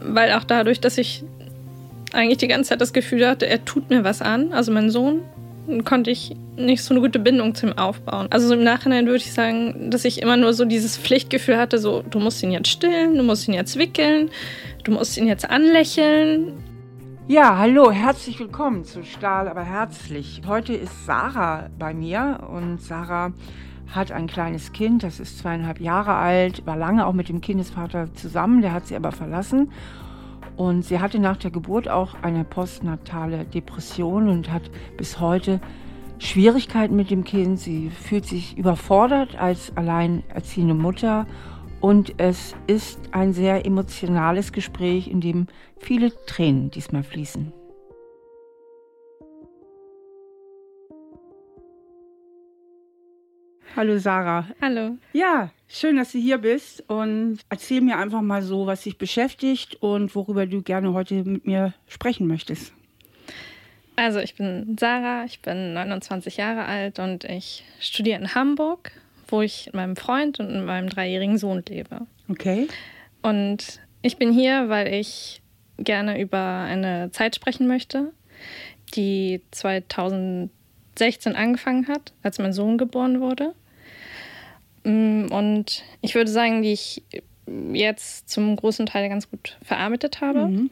Weil auch dadurch, dass ich eigentlich die ganze Zeit das Gefühl hatte, er tut mir was an, also mein Sohn, konnte ich nicht so eine gute Bindung zu ihm aufbauen. Also so im Nachhinein würde ich sagen, dass ich immer nur so dieses Pflichtgefühl hatte, so du musst ihn jetzt stillen, du musst ihn jetzt wickeln, du musst ihn jetzt anlächeln. Ja, hallo, herzlich willkommen zu Stahl, aber herzlich. Heute ist Sarah bei mir und Sarah hat ein kleines Kind, das ist zweieinhalb Jahre alt, war lange auch mit dem Kindesvater zusammen, der hat sie aber verlassen. Und sie hatte nach der Geburt auch eine postnatale Depression und hat bis heute Schwierigkeiten mit dem Kind. Sie fühlt sich überfordert als alleinerziehende Mutter. Und es ist ein sehr emotionales Gespräch, in dem viele Tränen diesmal fließen. Hallo Sarah. Hallo. Ja, schön, dass du hier bist und erzähl mir einfach mal so, was dich beschäftigt und worüber du gerne heute mit mir sprechen möchtest. Also ich bin Sarah, ich bin 29 Jahre alt und ich studiere in Hamburg, wo ich mit meinem Freund und mit meinem dreijährigen Sohn lebe. Okay. Und ich bin hier, weil ich gerne über eine Zeit sprechen möchte, die 2016 angefangen hat, als mein Sohn geboren wurde. Mm, und ich würde sagen, die ich jetzt zum großen Teil ganz gut verarbeitet habe. Mhm.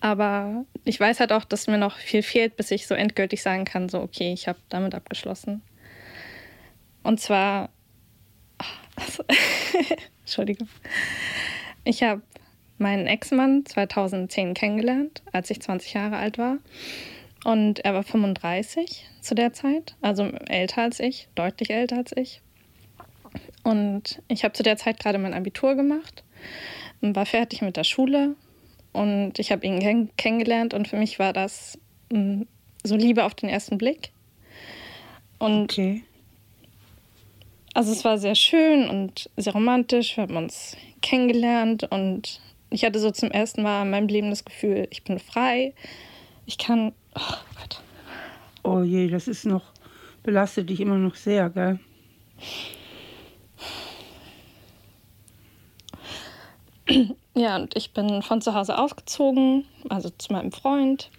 Aber ich weiß halt auch, dass mir noch viel fehlt, bis ich so endgültig sagen kann, so, okay, ich habe damit abgeschlossen. Und zwar, also, Entschuldigung, ich habe meinen Ex-Mann 2010 kennengelernt, als ich 20 Jahre alt war. Und er war 35 zu der Zeit, also älter als ich, deutlich älter als ich. Und ich habe zu der Zeit gerade mein Abitur gemacht, war fertig mit der Schule und ich habe ihn kenn kennengelernt und für mich war das mh, mm, so Liebe auf den ersten Blick. Und okay. also es war sehr schön und sehr romantisch. Wir haben uns kennengelernt und ich hatte so zum ersten Mal in meinem Leben das Gefühl, ich bin frei. Ich kann. Oh Gott. Oh je, das ist noch, belastet dich immer noch sehr, gell? Ja, und ich bin von zu Hause ausgezogen, also zu meinem Freund.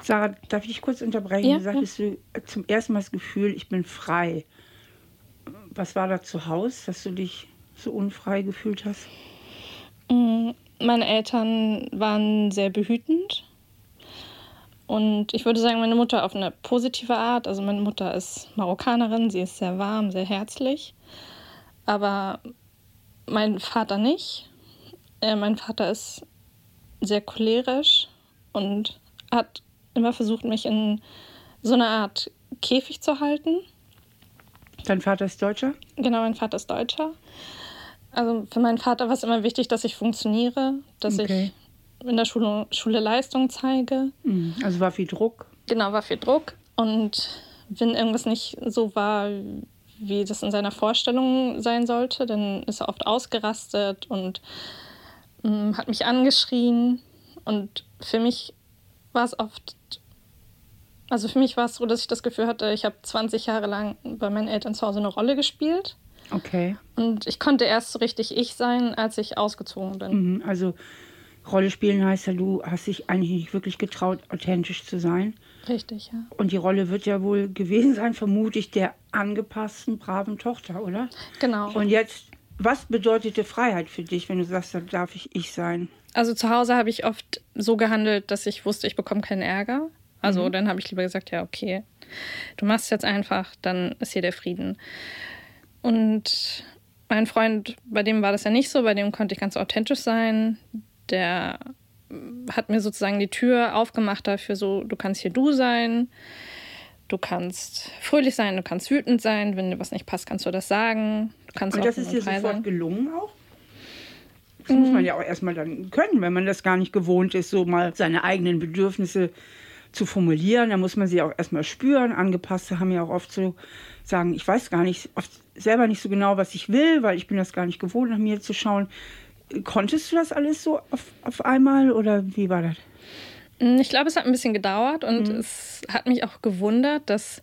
Sarah, darf ich dich kurz unterbrechen? Ja, du sagtest ja. du zum ersten Mal das Gefühl, ich bin frei. Was war da zu Hause, dass du dich so unfrei gefühlt hast? Mm, meine Eltern waren sehr behütend. Und ich würde sagen, meine Mutter auf eine positive Art. Also meine Mutter ist Marokkanerin, sie ist sehr warm, sehr herzlich. Aber mein Vater nicht. Äh, mein Vater ist sehr cholerisch und hat immer versucht, mich in so einer Art Käfig zu halten. Dein Vater ist Deutscher? Genau, mein Vater ist Deutscher. Also für meinen Vater war es immer wichtig, dass ich funktioniere, dass okay. ich in der Schule, Schule Leistung zeige. Mhm. Also war viel Druck? Genau, war viel Druck. Und wenn irgendwas nicht so war, wie das in seiner Vorstellung sein sollte, dann ist er oft ausgerastet und hat mich angeschrien und für mich war es oft, also für mich war es so, dass ich das Gefühl hatte, ich habe 20 Jahre lang bei meinen Eltern zu Hause eine Rolle gespielt. Okay. Und ich konnte erst so richtig ich sein, als ich ausgezogen bin. Mhm, also Rolle spielen heißt ja, du hast dich eigentlich nicht wirklich getraut, authentisch zu sein. Richtig, ja. Und die Rolle wird ja wohl gewesen sein, vermute ich, der angepassten, braven Tochter, oder? Genau. Und jetzt was bedeutete Freiheit für dich, wenn du sagst, da darf ich ich sein? Also zu Hause habe ich oft so gehandelt, dass ich wusste, ich bekomme keinen Ärger. Also mhm. dann habe ich lieber gesagt, ja, okay, du machst es jetzt einfach, dann ist hier der Frieden. Und mein Freund, bei dem war das ja nicht so, bei dem konnte ich ganz authentisch sein. Der hat mir sozusagen die Tür aufgemacht dafür, so, du kannst hier du sein. Du kannst fröhlich sein, du kannst wütend sein. Wenn dir was nicht passt, kannst du das sagen. Kannst und das ist dir sofort sein. gelungen auch? Das muss man ja auch erstmal dann können, wenn man das gar nicht gewohnt ist, so mal seine eigenen Bedürfnisse zu formulieren. Da muss man sie auch erstmal spüren. Angepasste haben ja auch oft so sagen, ich weiß gar nicht, oft selber nicht so genau, was ich will, weil ich bin das gar nicht gewohnt, nach mir zu schauen. Konntest du das alles so auf, auf einmal oder wie war das? Ich glaube, es hat ein bisschen gedauert und mhm. es hat mich auch gewundert, dass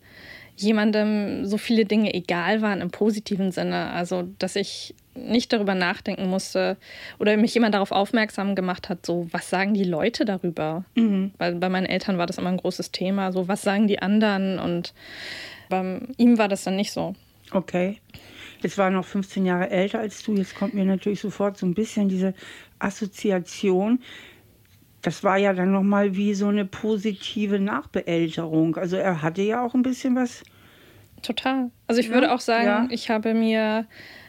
jemandem so viele Dinge egal waren im positiven Sinne. Also, dass ich nicht darüber nachdenken musste oder mich jemand darauf aufmerksam gemacht hat, so was sagen die Leute darüber? Mhm. Weil bei meinen Eltern war das immer ein großes Thema, so was sagen die anderen und bei ihm war das dann nicht so. Okay. Jetzt war er noch 15 Jahre älter als du. Jetzt kommt mir natürlich sofort so ein bisschen diese Assoziation. Das war ja dann nochmal wie so eine positive Nachbeälterung. Also er hatte ja auch ein bisschen was. Total. Also ich ja, würde auch sagen, ja. ich habe mir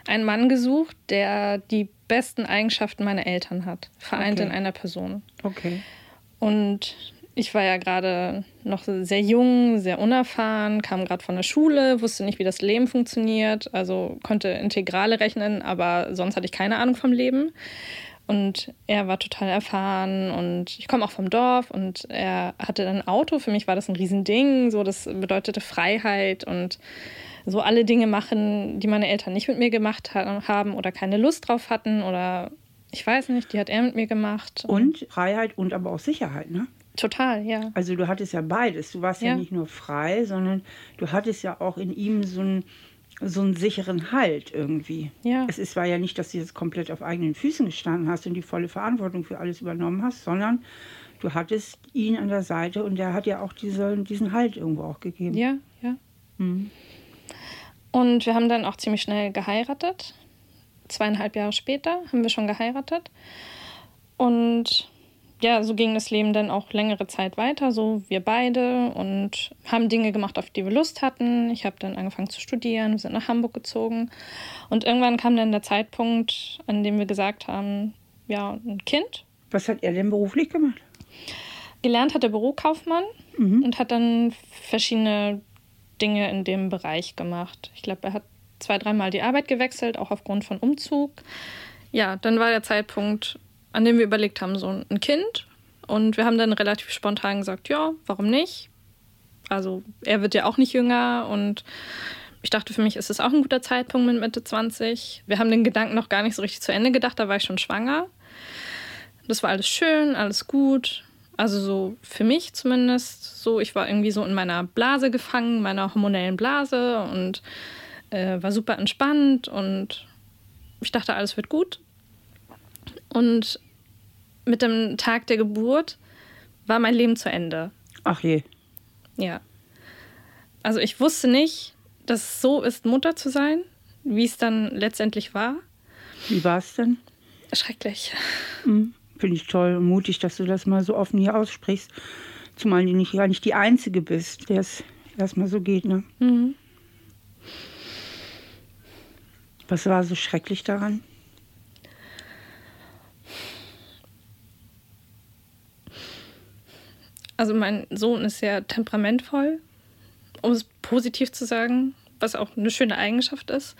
einen Mann gesucht, der die besten Eigenschaften meiner Eltern hat, vereint okay. in einer Person. Okay. Und ich war ja gerade noch sehr jung, sehr unerfahren, kam gerade von der Schule, wusste nicht, wie das Leben funktioniert, also konnte Integrale rechnen, aber sonst hatte ich keine Ahnung vom Leben. Und er war total erfahren und ich komme auch vom Dorf und er hatte ein Auto. Für mich war das ein Riesending. So, das bedeutete Freiheit und so alle Dinge machen, die meine Eltern nicht mit mir gemacht haben oder keine Lust drauf hatten oder ich weiß nicht, die hat er mit mir gemacht. Und Freiheit und aber auch Sicherheit, ne? Total, ja. Also du hattest ja beides. Du warst ja, ja nicht nur frei, sondern du hattest ja auch in ihm so einen, so einen sicheren Halt irgendwie. Ja. Es ist, war ja nicht, dass du jetzt komplett auf eigenen Füßen gestanden hast und die volle Verantwortung für alles übernommen hast, sondern du hattest ihn an der Seite und der hat ja auch diese, diesen Halt irgendwo auch gegeben. Ja, ja. Mhm. Und wir haben dann auch ziemlich schnell geheiratet. Zweieinhalb Jahre später haben wir schon geheiratet. Und ja, so ging das Leben dann auch längere Zeit weiter, so wir beide und haben Dinge gemacht, auf die wir Lust hatten. Ich habe dann angefangen zu studieren, wir sind nach Hamburg gezogen und irgendwann kam dann der Zeitpunkt, an dem wir gesagt haben, ja, ein Kind. Was hat er denn beruflich gemacht? Gelernt hat er Bürokaufmann mhm. und hat dann verschiedene Dinge in dem Bereich gemacht. Ich glaube, er hat zwei, dreimal die Arbeit gewechselt, auch aufgrund von Umzug. Ja, dann war der Zeitpunkt, an dem wir überlegt haben, so ein Kind. Und wir haben dann relativ spontan gesagt, ja, warum nicht? Also er wird ja auch nicht jünger und ich dachte, für mich ist es auch ein guter Zeitpunkt mit Mitte 20. Wir haben den Gedanken noch gar nicht so richtig zu Ende gedacht, da war ich schon schwanger. Das war alles schön, alles gut. Also so für mich zumindest so, ich war irgendwie so in meiner Blase gefangen, meiner hormonellen Blase und äh, war super entspannt und ich dachte, alles wird gut. Und mit dem Tag der Geburt war mein Leben zu Ende. Ach je. Ja. Also ich wusste nicht, dass es so ist, Mutter zu sein, wie es dann letztendlich war. Wie war es denn? Schrecklich. Mhm. Finde ich toll und mutig, dass du das mal so offen hier aussprichst. Zumal du nicht, ja nicht die Einzige bist, der es erstmal so geht. Ne? Mhm. Was war so schrecklich daran? Also mein Sohn ist sehr temperamentvoll, um es positiv zu sagen, was auch eine schöne Eigenschaft ist.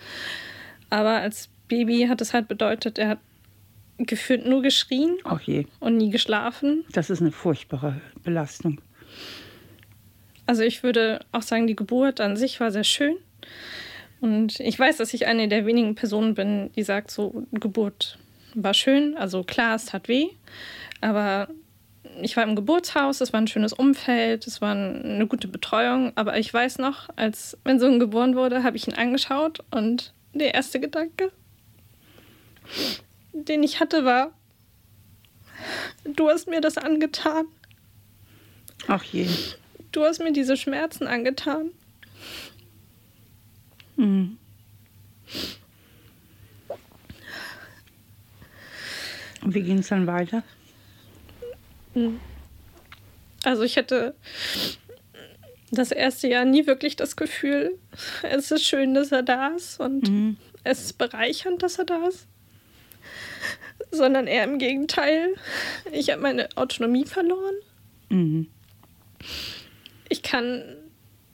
Aber als Baby hat es halt bedeutet, er hat gefühlt nur geschrien Ach je. und nie geschlafen. Das ist eine furchtbare Belastung. Also ich würde auch sagen, die Geburt an sich war sehr schön. Und ich weiß, dass ich eine der wenigen Personen bin, die sagt, so Geburt war schön. Also klar, es tat weh, aber ich war im Geburtshaus, es war ein schönes Umfeld, es war eine gute Betreuung, aber ich weiß noch, als mein Sohn geboren wurde, habe ich ihn angeschaut und der erste Gedanke, den ich hatte, war, du hast mir das angetan. Ach je. Du hast mir diese Schmerzen angetan. Mhm. Und wie ging es dann weiter? Hm. Also ich hatte das erste Jahr nie wirklich das Gefühl, es ist schön, dass er da ist und mhm. es ist bereichernd, dass er da ist. Sondern eher im Gegenteil. Ich habe meine Autonomie verloren. Mhm. Ich kann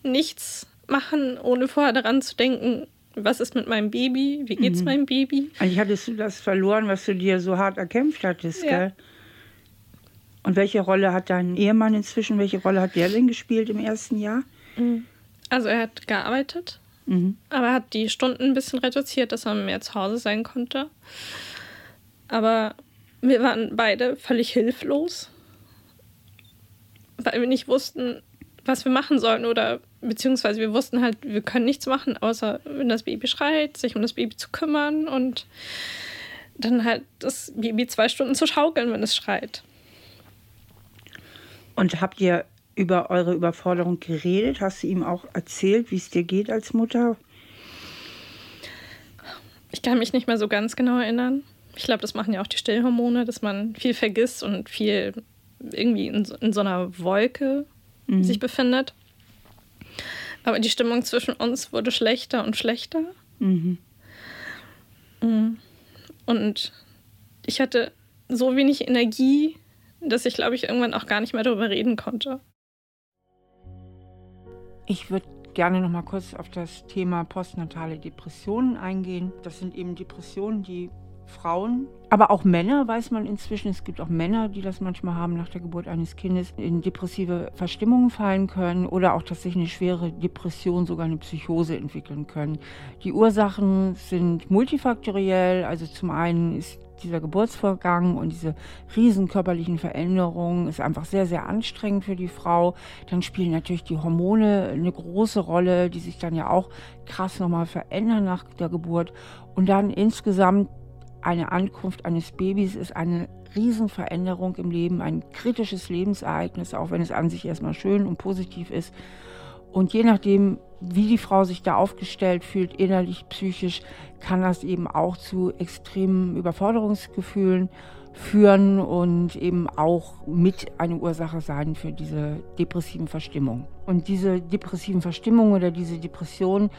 nichts machen, ohne vorher daran zu denken, was ist mit meinem Baby, wie geht's mhm. meinem Baby. Eigentlich hattest du das verloren, was du dir so hart erkämpft hattest, ja. gell? Und welche Rolle hat dein Ehemann inzwischen, welche Rolle hat der denn gespielt im ersten Jahr? Mhm. Also er hat gearbeitet, mhm. aber er hat die Stunden ein bisschen reduziert, dass er mehr zu Hause sein konnte. Aber wir waren beide völlig hilflos, weil wir nicht wussten, was wir machen sollen oder beziehungsweise wir wussten halt, wir können nichts machen, außer wenn das Baby schreit, sich um das Baby zu kümmern und dann halt das Baby zwei Stunden zu schaukeln, wenn es schreit. Und habt ihr über eure Überforderung geredet? Hast du ihm auch erzählt, wie es dir geht als Mutter? Ich kann mich nicht mehr so ganz genau erinnern. Ich glaube, das machen ja auch die Stillhormone, dass man viel vergisst und viel irgendwie in so, in so einer Wolke mhm. sich befindet. Aber die Stimmung zwischen uns wurde schlechter und schlechter. Mhm. mhm. Und ich hatte so wenig Energie, dass ich, glaube ich, irgendwann auch gar nicht mehr darüber reden konnte. Ich würde gerne noch mal kurz auf das Thema postnatale Depressionen eingehen. Das sind eben Depressionen, die Frauen, aber auch Männer, weiß man inzwischen. Es gibt auch Männer, die das manchmal haben nach der Geburt eines Kindes, in depressive Verstimmungen fallen können oder auch tatsächlich eine schwere Depression, sogar eine Psychose entwickeln können. Die Ursachen sind multifaktoriell. Also zum einen ist dieser Geburtsvorgang und diese riesen körperlichen Veränderungen ist einfach sehr, sehr anstrengend für die Frau. Dann spielen natürlich die Hormone eine große Rolle, die sich dann ja auch krass nochmal verändern nach der Geburt. Und dann insgesamt eine Ankunft eines Babys ist eine Riesenveränderung im Leben, ein kritisches Lebensereignis, auch wenn es an sich erstmal schön und positiv ist. Und je nachdem, wie die Frau sich da aufgestellt fühlt, innerlich, psychisch, kann das eben auch zu extremen Überforderungsgefühlen führen und eben auch mit eine Ursache sein für diese depressiven Verstimmungen. Und diese depressiven Verstimmungen oder diese Depression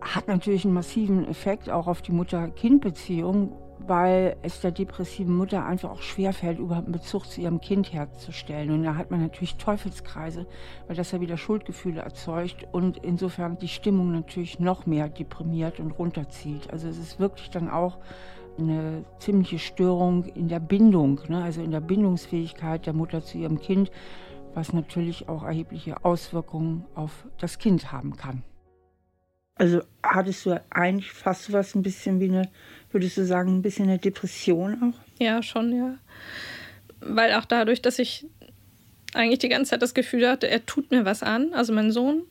hat natürlich einen massiven Effekt auch auf die Mutter-Kind-Beziehung, weil es der depressiven Mutter einfach auch schwerfällt, überhaupt einen Bezug zu ihrem Kind herzustellen. Und da hat man natürlich Teufelskreise, weil das ja wieder Schuldgefühle erzeugt und insofern die Stimmung natürlich noch mehr deprimiert und runterzieht. Also es ist wirklich dann auch eine ziemliche Störung in der Bindung, ne? also in der Bindungsfähigkeit der Mutter zu ihrem Kind, was natürlich auch erhebliche Auswirkungen auf das Kind haben kann. Also hattest du eigentlich fast was ein bisschen wie eine, würdest du sagen, ein bisschen eine Depression auch? Ja, schon, ja. Weil auch dadurch, dass ich eigentlich die ganze Zeit das Gefühl hatte, er tut mir was an, also mein Sohn,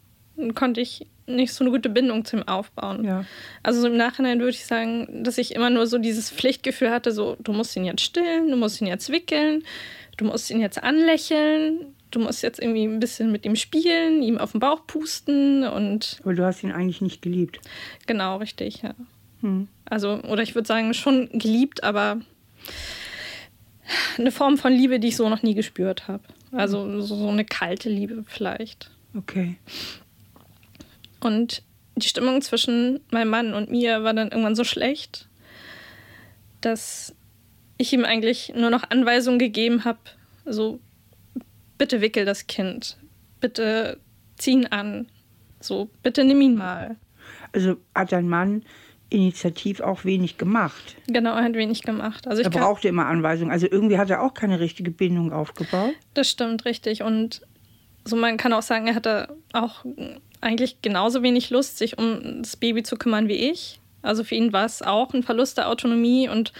konnte ich nicht so eine gute Bindung zu ihm aufbauen. Ja. Also so im Nachhinein würde ich sagen, dass ich immer nur so dieses Pflichtgefühl hatte, so du musst ihn jetzt stillen, du musst ihn jetzt wickeln, du musst ihn jetzt anlächeln, du musst jetzt irgendwie ein bisschen mit ihm spielen, ihm auf den Bauch pusten und. Aber du hast ihn eigentlich nicht geliebt. Genau, richtig, ja. Hm. Also, oder ich würde sagen, schon geliebt, aber eine Form von Liebe, die ich so noch nie gespürt habe. Also hm. so eine kalte Liebe vielleicht. Okay. Und die Stimmung zwischen meinem Mann und mir war dann irgendwann so schlecht, dass ich ihm eigentlich nur noch Anweisungen gegeben habe, so bitte wickel das Kind, bitte zieh ihn an, so, bitte nimm ihn mal. Also hat dein Mann initiativ auch wenig gemacht. Genau, er hat wenig gemacht. Also er brauchte immer Anweisungen. Also irgendwie hat er auch keine richtige Bindung aufgebaut. Das stimmt, richtig. Und so man kann auch sagen, er hatte auch eigentlich genauso wenig Lust, sich um das Baby zu kümmern wie ich. Also für ihn war es auch ein Verlust der Autonomie und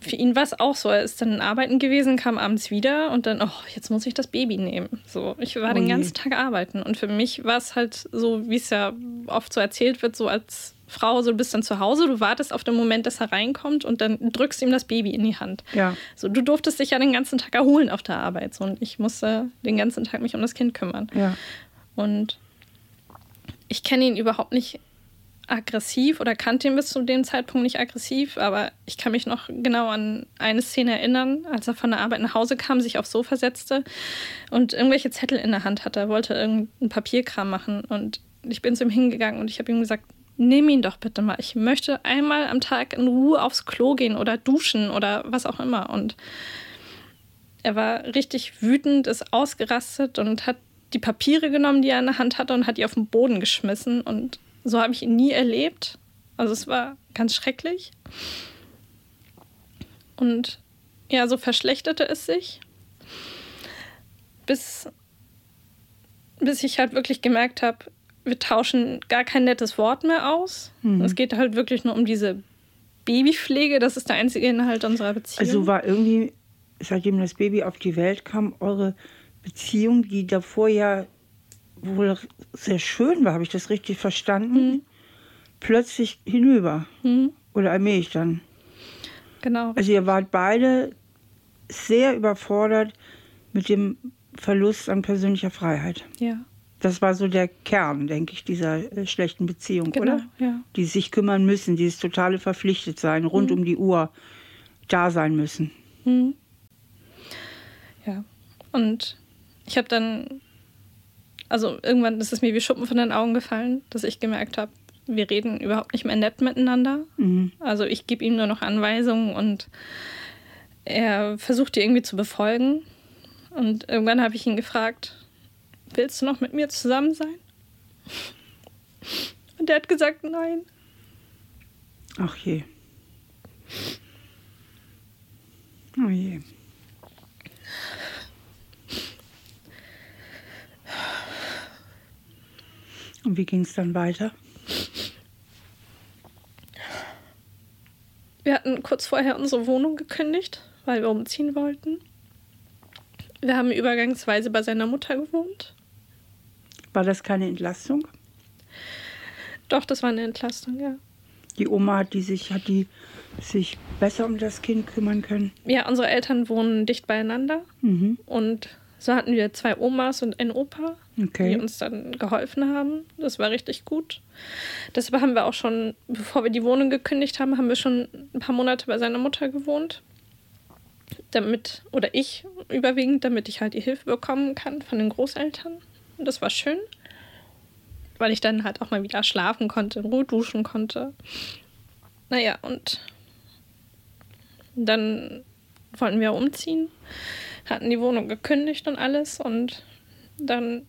für ihn war es auch so. Er ist dann arbeiten gewesen, kam abends wieder und dann, oh, jetzt muss ich das Baby nehmen. So, ich war oh den ganzen Tag arbeiten. Und für mich war es halt so, wie es ja oft so erzählt wird, so als Frau, so du bist dann zu Hause, du wartest auf den Moment, dass er reinkommt und dann drückst du ihm das Baby in die Hand. Ja. So, du durftest dich ja den ganzen Tag erholen auf der Arbeit. So, und ich musste den ganzen Tag mich um das Kind kümmern. Ja. Und ich kenne ihn überhaupt nicht aggressiv oder kannte ihn bis zu dem Zeitpunkt nicht aggressiv, aber ich kann mich noch genau an eine Szene erinnern, als er von der Arbeit nach Hause kam, sich aufs Sofa setzte und irgendwelche Zettel in der Hand hatte. Wollte irgendeinen Papierkram machen und ich bin zu ihm hingegangen und ich habe ihm gesagt, nimm ihn doch bitte mal. Ich möchte einmal am Tag in Ruhe aufs Klo gehen oder duschen oder was auch immer. Und er war richtig wütend, ist ausgerastet und hat die Papiere genommen, die er in der Hand hatte und hat die auf den Boden geschmissen und so habe ich ihn nie erlebt. Also es war ganz schrecklich. Und ja, so verschlechterte es sich, bis, bis ich halt wirklich gemerkt habe, wir tauschen gar kein nettes Wort mehr aus. Mhm. Es geht halt wirklich nur um diese Babypflege. Das ist der einzige Inhalt unserer Beziehung. Also war irgendwie, seitdem das Baby auf die Welt kam, eure Beziehung, die davor ja wohl sehr schön war, habe ich das richtig verstanden, mhm. plötzlich hinüber. Mhm. Oder allmählich dann. Genau. Also ihr wart beide sehr überfordert mit dem Verlust an persönlicher Freiheit. Ja. Das war so der Kern, denke ich, dieser äh, schlechten Beziehung, genau, oder? Ja. Die sich kümmern müssen, dieses totale Verpflichtetsein, rund mhm. um die Uhr da sein müssen. Mhm. Ja. Und ich habe dann, also irgendwann ist es mir wie Schuppen von den Augen gefallen, dass ich gemerkt habe, wir reden überhaupt nicht mehr nett miteinander. Mhm. Also ich gebe ihm nur noch Anweisungen und er versucht die irgendwie zu befolgen. Und irgendwann habe ich ihn gefragt, willst du noch mit mir zusammen sein? Und er hat gesagt, nein. Ach je. Oh je. Und wie ging es dann weiter? Wir hatten kurz vorher unsere Wohnung gekündigt, weil wir umziehen wollten. Wir haben übergangsweise bei seiner Mutter gewohnt. War das keine Entlastung? Doch, das war eine Entlastung, ja. Die Oma hat die sich, hat die sich besser um das Kind kümmern können? Ja, unsere Eltern wohnen dicht beieinander. Mhm. Und so hatten wir zwei Omas und einen Opa, okay. die uns dann geholfen haben. Das war richtig gut. Deshalb haben wir auch schon, bevor wir die Wohnung gekündigt haben, haben wir schon ein paar Monate bei seiner Mutter gewohnt. Damit, oder ich überwiegend, damit ich halt die Hilfe bekommen kann von den Großeltern. Und das war schön, weil ich dann halt auch mal wieder schlafen konnte, in Ruhe duschen konnte. Naja, und dann wollten wir umziehen, hatten die Wohnung gekündigt und alles. Und dann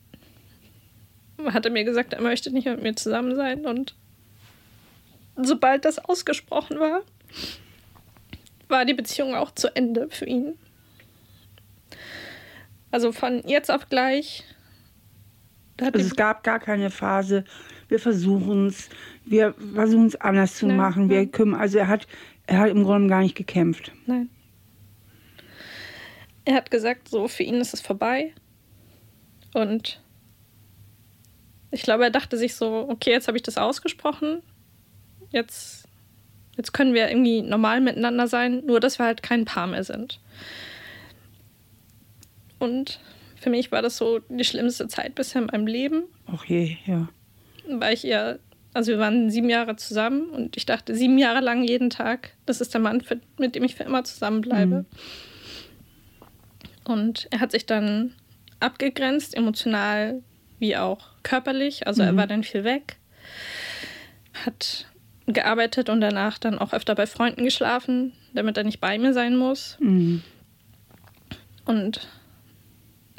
hat er mir gesagt, er möchte nicht mit mir zusammen sein. Und sobald das ausgesprochen war, war die Beziehung auch zu Ende für ihn. Also von jetzt auf gleich also es gab gar keine Phase, wir versuchen es, wir versuchen es anders zu nein, machen. Nein. Wir kümmern, also er hat, er hat im Grunde gar nicht gekämpft. Nein. Er hat gesagt, so für ihn ist es vorbei. Und ich glaube, er dachte sich so, okay, jetzt habe ich das ausgesprochen. Jetzt, jetzt können wir irgendwie normal miteinander sein, nur dass wir halt kein Paar mehr sind. Und für mich war das so die schlimmste Zeit bisher in meinem Leben. Ach je, ja. Weil ich ja, also wir waren sieben Jahre zusammen und ich dachte sieben Jahre lang jeden Tag, das ist der Mann, für, mit dem ich für immer zusammenbleibe. Mhm. Und er hat sich dann abgegrenzt, emotional wie auch körperlich. Also mhm. er war dann viel weg, hat gearbeitet und danach dann auch öfter bei Freunden geschlafen, damit er nicht bei mir sein muss. Mhm. Und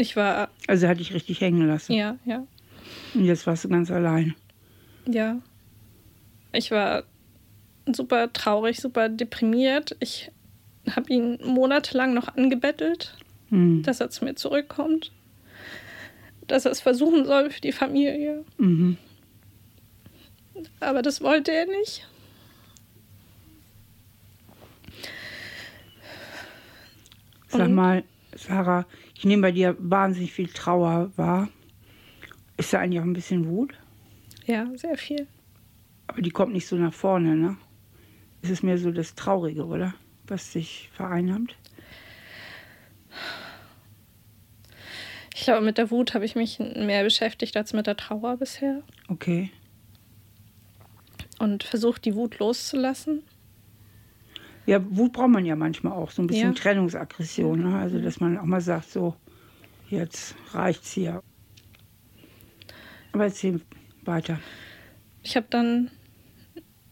ich war. Also er hat dich richtig hängen lassen. Ja, ja. Und jetzt warst du ganz allein. Ja. Ich war super traurig, super deprimiert. Ich habe ihn monatelang noch angebettelt, mhm. dass er zu mir zurückkommt. Dass er es versuchen soll für die Familie. Mhm. Aber das wollte er nicht. Sag mal, Sarah, ich nehme bei dir wahnsinnig viel Trauer wahr. Ist da eigentlich auch ein bisschen Wut? Ja, sehr viel. Aber die kommt nicht so nach vorne, ne? Es ist mehr so das Traurige, oder? Was dich vereinnahmt? Ich glaube, mit der Wut habe ich mich mehr beschäftigt als mit der Trauer bisher. Okay. Und versucht, die Wut loszulassen. Ja, Wut braucht man ja manchmal auch, so ein bisschen ja. Trennungsaggression. Ne? Also, dass man auch mal sagt, so, jetzt reicht's hier. Aber erzähl weiter. Ich habe dann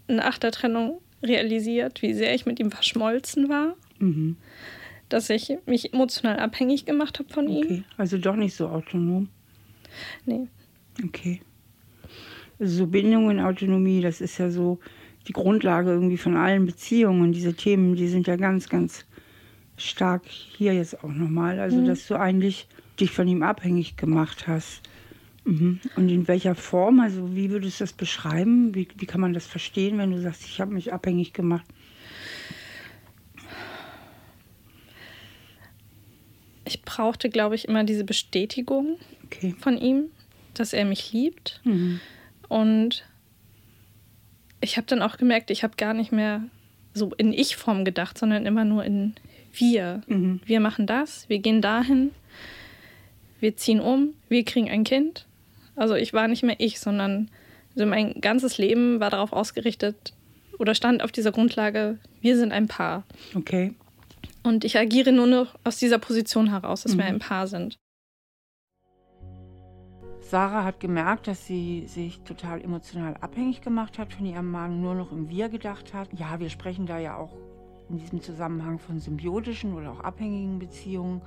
nach der Trennung realisiert, wie sehr ich mit ihm verschmolzen war. Mhm. Dass ich mich emotional abhängig gemacht habe von okay. ihm. Also doch nicht so autonom. Nee. Okay. Also so Bindung und Autonomie, das ist ja so, die Grundlage irgendwie von allen Beziehungen. Diese Themen, die sind ja ganz, ganz stark hier jetzt auch nochmal. Also, mhm. dass du eigentlich dich von ihm abhängig gemacht hast. Mhm. Und in welcher Form? Also, wie würdest du das beschreiben? Wie, wie kann man das verstehen, wenn du sagst, ich habe mich abhängig gemacht? Ich brauchte, glaube ich, immer diese Bestätigung okay. von ihm, dass er mich liebt. Mhm. Und ich habe dann auch gemerkt, ich habe gar nicht mehr so in Ich-Form gedacht, sondern immer nur in wir. Mhm. Wir machen das, wir gehen dahin, wir ziehen um, wir kriegen ein Kind. Also ich war nicht mehr ich, sondern also mein ganzes Leben war darauf ausgerichtet oder stand auf dieser Grundlage, wir sind ein Paar. Okay. Und ich agiere nur noch aus dieser Position heraus, dass mhm. wir ein Paar sind. Sarah hat gemerkt, dass sie sich total emotional abhängig gemacht hat von ihrem Mann, nur noch im Wir gedacht hat. Ja, wir sprechen da ja auch in diesem Zusammenhang von symbiotischen oder auch abhängigen Beziehungen.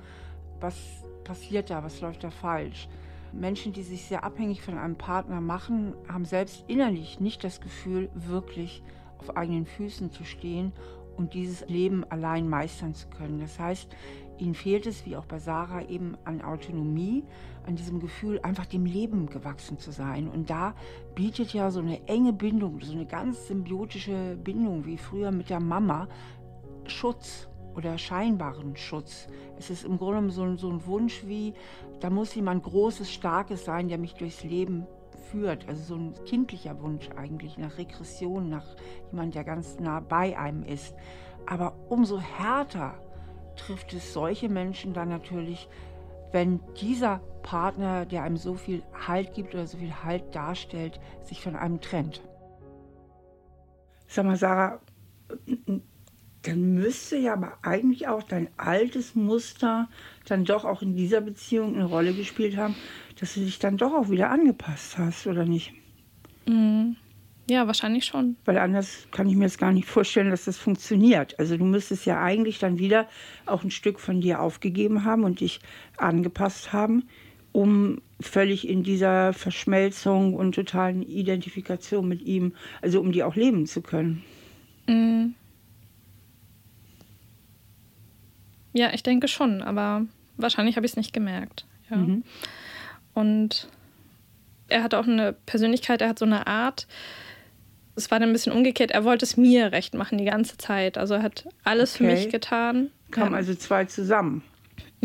Was passiert da? Was läuft da falsch? Menschen, die sich sehr abhängig von einem Partner machen, haben selbst innerlich nicht das Gefühl, wirklich auf eigenen Füßen zu stehen und dieses Leben allein meistern zu können. Das heißt, ihnen fehlt es, wie auch bei Sarah, eben an Autonomie, an diesem Gefühl, einfach dem Leben gewachsen zu sein. Und da bietet ja so eine enge Bindung, so eine ganz symbiotische Bindung wie früher mit der Mama Schutz oder scheinbaren Schutz. Es ist im Grunde so, so ein Wunsch wie, da muss jemand Großes, Starkes sein, der mich durchs Leben führt. Also so ein kindlicher Wunsch eigentlich nach Regression, nach jemand, der ganz nah bei einem ist. Aber umso härter trifft es solche Menschen dann natürlich, wenn dieser Partner, der einem so viel Halt gibt oder so viel Halt darstellt, sich von einem trennt. Sag mal, Sarah, dann müsste ja aber eigentlich auch dein altes Muster dann doch auch in dieser Beziehung eine Rolle gespielt haben, dass du dich dann doch auch wieder angepasst hast, oder nicht? Mhm. Ja, wahrscheinlich schon. Weil anders kann ich mir jetzt gar nicht vorstellen, dass das funktioniert. Also du müsstest ja eigentlich dann wieder auch ein Stück von dir aufgegeben haben und dich angepasst haben, um völlig in dieser Verschmelzung und totalen Identifikation mit ihm, also um die auch leben zu können. Mhm. Ja, ich denke schon, aber wahrscheinlich habe ich es nicht gemerkt. Ja. Mhm. Und er hat auch eine Persönlichkeit, er hat so eine Art. Es war dann ein bisschen umgekehrt. Er wollte es mir recht machen die ganze Zeit. Also er hat alles okay. für mich getan. Kamen ja. also zwei zusammen.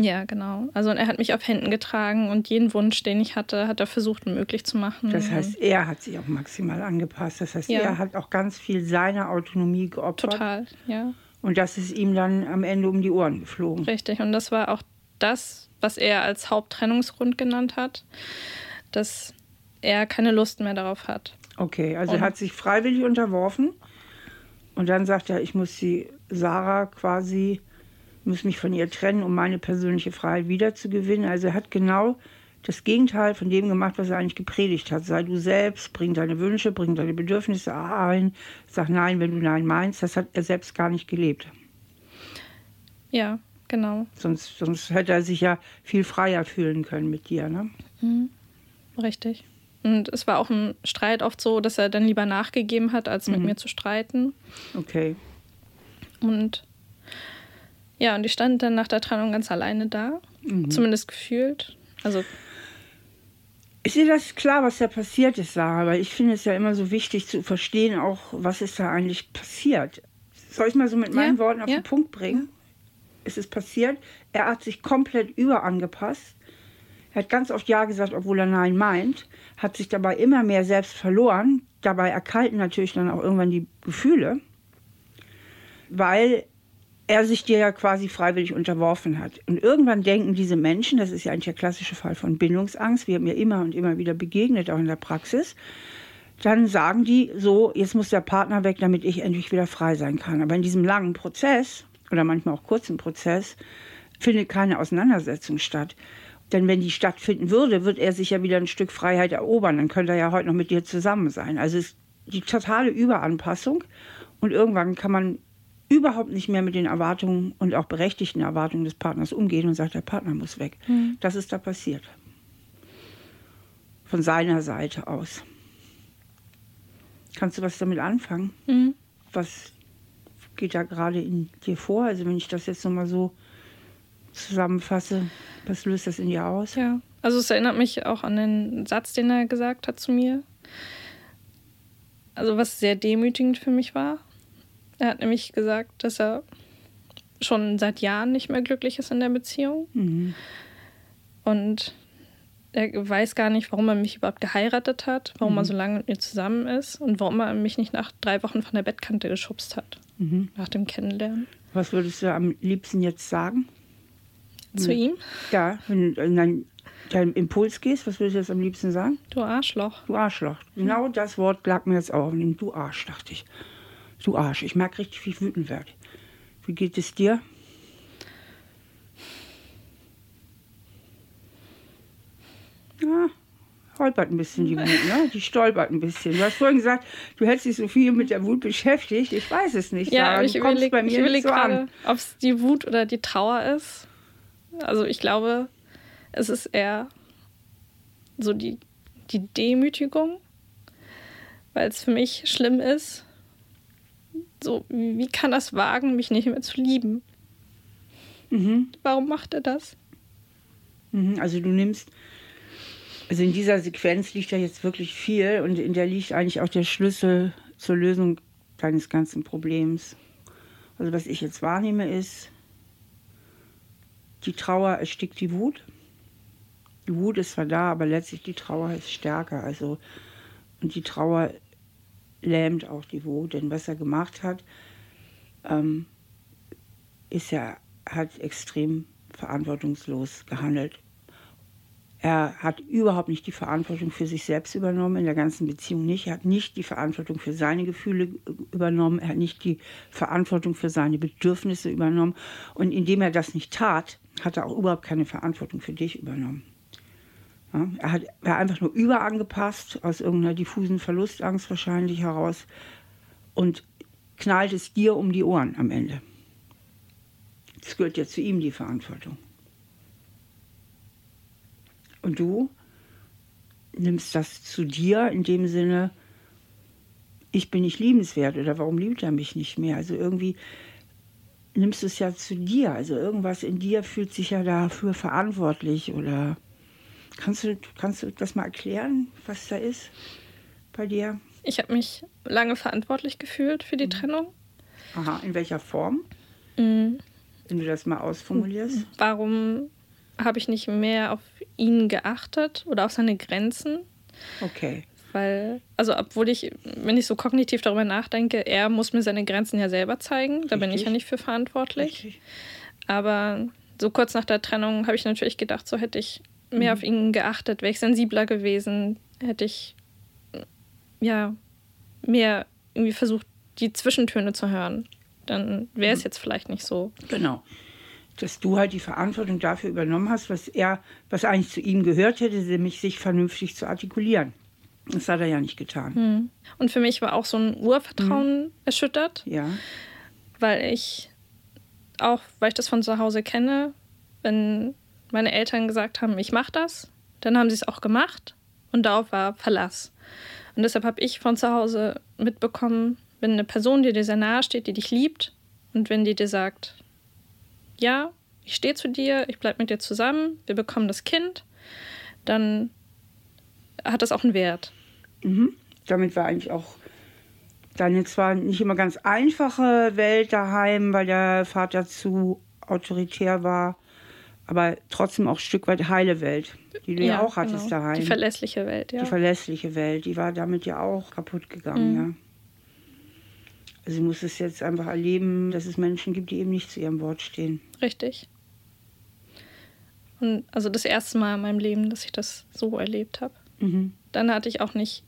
Ja, genau. Also er hat mich auf Händen getragen und jeden Wunsch, den ich hatte, hat er versucht, möglich zu machen. Das heißt, er hat sich auch maximal angepasst. Das heißt, ja. er hat auch ganz viel seiner Autonomie geopfert. Total, ja. Und das ist ihm dann am Ende um die Ohren geflogen. Richtig. Und das war auch das, was er als Haupttrennungsgrund genannt hat, dass er keine Lust mehr darauf hat. Okay, also und er hat sich freiwillig unterworfen und dann sagt er, ich muss die Sarah quasi, muss mich von ihr trennen, um meine persönliche Freiheit wiederzugewinnen. Also er hat genau das Gegenteil von dem gemacht, was er eigentlich gepredigt hat. Sei du selbst, bring deine Wünsche, bring deine Bedürfnisse ein, sag nein, wenn du nein meinst. Das hat er selbst gar nicht gelebt. Ja, Genau. Sonst, sonst hätte er sich ja viel freier fühlen können mit dir, ne? Mhm. Richtig. Und es war auch ein Streit oft so, dass er dann lieber nachgegeben hat, als mit mhm. mir zu streiten. Okay. Und ja, und ich stand dann nach der Trennung ganz alleine da, mhm. zumindest gefühlt. Also ist dir das klar, was da passiert ist, Sarah? Weil ich finde es ja immer so wichtig zu verstehen, auch was ist da eigentlich passiert. Soll ich mal so mit meinen ja, Worten auf ja. den Punkt bringen? ist es passiert. Er hat sich komplett überangepasst. Er hat ganz oft Ja gesagt, obwohl er Nein meint, hat sich dabei immer mehr selbst verloren. Dabei erkalten natürlich dann auch irgendwann die Gefühle, weil er sich dir ja quasi freiwillig unterworfen hat. Und irgendwann denken diese Menschen, das ist ja eigentlich der klassische Fall von Bindungsangst, wir haben ja immer und immer wieder begegnet, auch in der Praxis, dann sagen die so, jetzt muss der Partner weg, damit ich endlich wieder frei sein kann. Aber in diesem langen Prozess oder manchmal auch kurzen Prozess, findet keine Auseinandersetzung statt. Denn wenn die stattfinden würde, wird er sich ja wieder ein Stück Freiheit erobern. Dann könnte er ja heute noch mit dir zusammen sein. Also es ist die totale Überanpassung. Und irgendwann kann man überhaupt nicht mehr mit den Erwartungen und auch berechtigten Erwartungen des Partners umgehen und sagt, der Partner muss weg. Mhm. Das ist da passiert. Von seiner Seite aus. Kannst du was damit anfangen? Mhm. Was geht da gerade in dir vor? Also wenn ich das jetzt nochmal so zusammenfasse, was löst das in dir aus? Ja, also es erinnert mich auch an den Satz, den er gesagt hat zu mir. Also was sehr demütigend für mich war. Er hat nämlich gesagt, dass er schon seit Jahren nicht mehr glücklich ist in der Beziehung. Mhm. Und er weiß gar nicht, warum er mich überhaupt geheiratet hat, warum Mhm. er so lange mit mir zusammen ist und warum er mich nicht nach drei Wochen von der Bettkante geschubst hat. Mhm. Nach dem Kennenlernen. Was würdest du am liebsten jetzt sagen? Zu ihm, Ja, wenn du in deinen, Impuls gehst, was würdest du jetzt am liebsten sagen? du Arschloch. Du Arschloch. Genau das Wort lag mir jetzt auch. Du Arsch, dachte ich. Du Arsch. Ich merke richtig, wie ich wütend werde. Wie geht es dir? Ja, holpert ein bisschen die Wut, ne? Die stolpert ein bisschen. Du hast vorhin gesagt, du hättest dich so viel mit der Wut beschäftigt. Ich weiß es nicht. Ja, aber ich überlege überleg gerade, ob es die Wut oder die Trauer ist. Also ich glaube, es ist eher so die, die Demütigung, weil es für mich schlimm ist. So, wie kann das wagen, mich nicht mehr zu lieben? Mhm. Warum macht er das? Mhm, Also du nimmst, also in dieser Sequenz liegt ja jetzt wirklich viel und in der liegt eigentlich auch der Schlüssel zur Lösung deines ganzen Problems. Also was ich jetzt wahrnehme ist, die Trauer erstickt die Wut. Die Wut ist zwar da, aber letztlich die Trauer ist stärker. Also und die Trauer lähmt auch die Wut, denn was er gemacht hat, ähm, ist er hat extrem verantwortungslos gehandelt. Er hat überhaupt nicht die Verantwortung für sich selbst übernommen, in der ganzen Beziehung nicht. Er hat nicht die Verantwortung für seine Gefühle übernommen. Er hat nicht die Verantwortung für seine Bedürfnisse übernommen. Und indem er das nicht tat, hat er auch überhaupt keine Verantwortung für dich übernommen. Ja, er hat hat einfach nur überangepasst, aus irgendeiner diffusen Verlustangst wahrscheinlich heraus und knallt es dir um die Ohren am Ende. Es gehört ja zu ihm die Verantwortung. Und du nimmst das zu dir in dem Sinne, ich bin nicht liebenswert oder warum liebt er mich nicht mehr? Also irgendwie nimmst du es ja zu dir. Also irgendwas in dir fühlt sich ja dafür verantwortlich oder kannst du, kannst du das mal erklären, was da ist bei dir? Ich habe mich lange verantwortlich gefühlt für die Trennung. Aha, in welcher Form? Mhm. Wenn du das mal ausformulierst. Warum habe ich nicht mehr auf ihn geachtet oder auf seine Grenzen? Okay. Weil, also obwohl ich, wenn ich so kognitiv darüber nachdenke, er muss mir seine Grenzen ja selber zeigen. Da bin ich Richtig. ja nicht für verantwortlich. Richtig. Aber so kurz nach der Trennung habe ich natürlich gedacht, so hätte ich mehr auf ihn geachtet, wäre ich sensibler gewesen, hätte ich ja mehr irgendwie versucht, die Zwischentöne zu hören. Dann wäre es jetzt vielleicht nicht so. Genau. Dass du halt die Verantwortung dafür übernommen hast, was er, was eigentlich zu ihm gehört hätte, nämlich sich vernünftig zu artikulieren. Das hat er ja nicht getan. Und für mich war auch so ein Urvertrauen erschüttert, Ja. weil ich auch, weil ich das von zu Hause kenne, wenn meine Eltern gesagt haben, ich mache das, dann haben sie es auch gemacht und darauf war Verlass. Und deshalb habe ich von zu Hause mitbekommen, wenn eine Person, die dir sehr nahe steht, die dich liebt und wenn die dir sagt, ja, ich stehe zu dir, ich bleibe mit dir zusammen, wir bekommen das Kind, dann hat das auch einen Wert. Mhm. Damit war eigentlich auch deine zwar nicht immer ganz einfache Welt daheim, weil der Vater zu autoritär war, aber trotzdem auch ein Stück weit heile Welt, die du ja, auch hattest genau. daheim. Die verlässliche Welt, ja. Die verlässliche Welt, die war damit ja auch kaputt gegangen, Mhm. ja. Also du musst es jetzt einfach erleben, dass es Menschen gibt, die eben nicht zu ihrem Wort stehen. Richtig. Und also das erste Mal in meinem Leben, dass ich das so erlebt habe. Mhm. Dann hatte ich auch nicht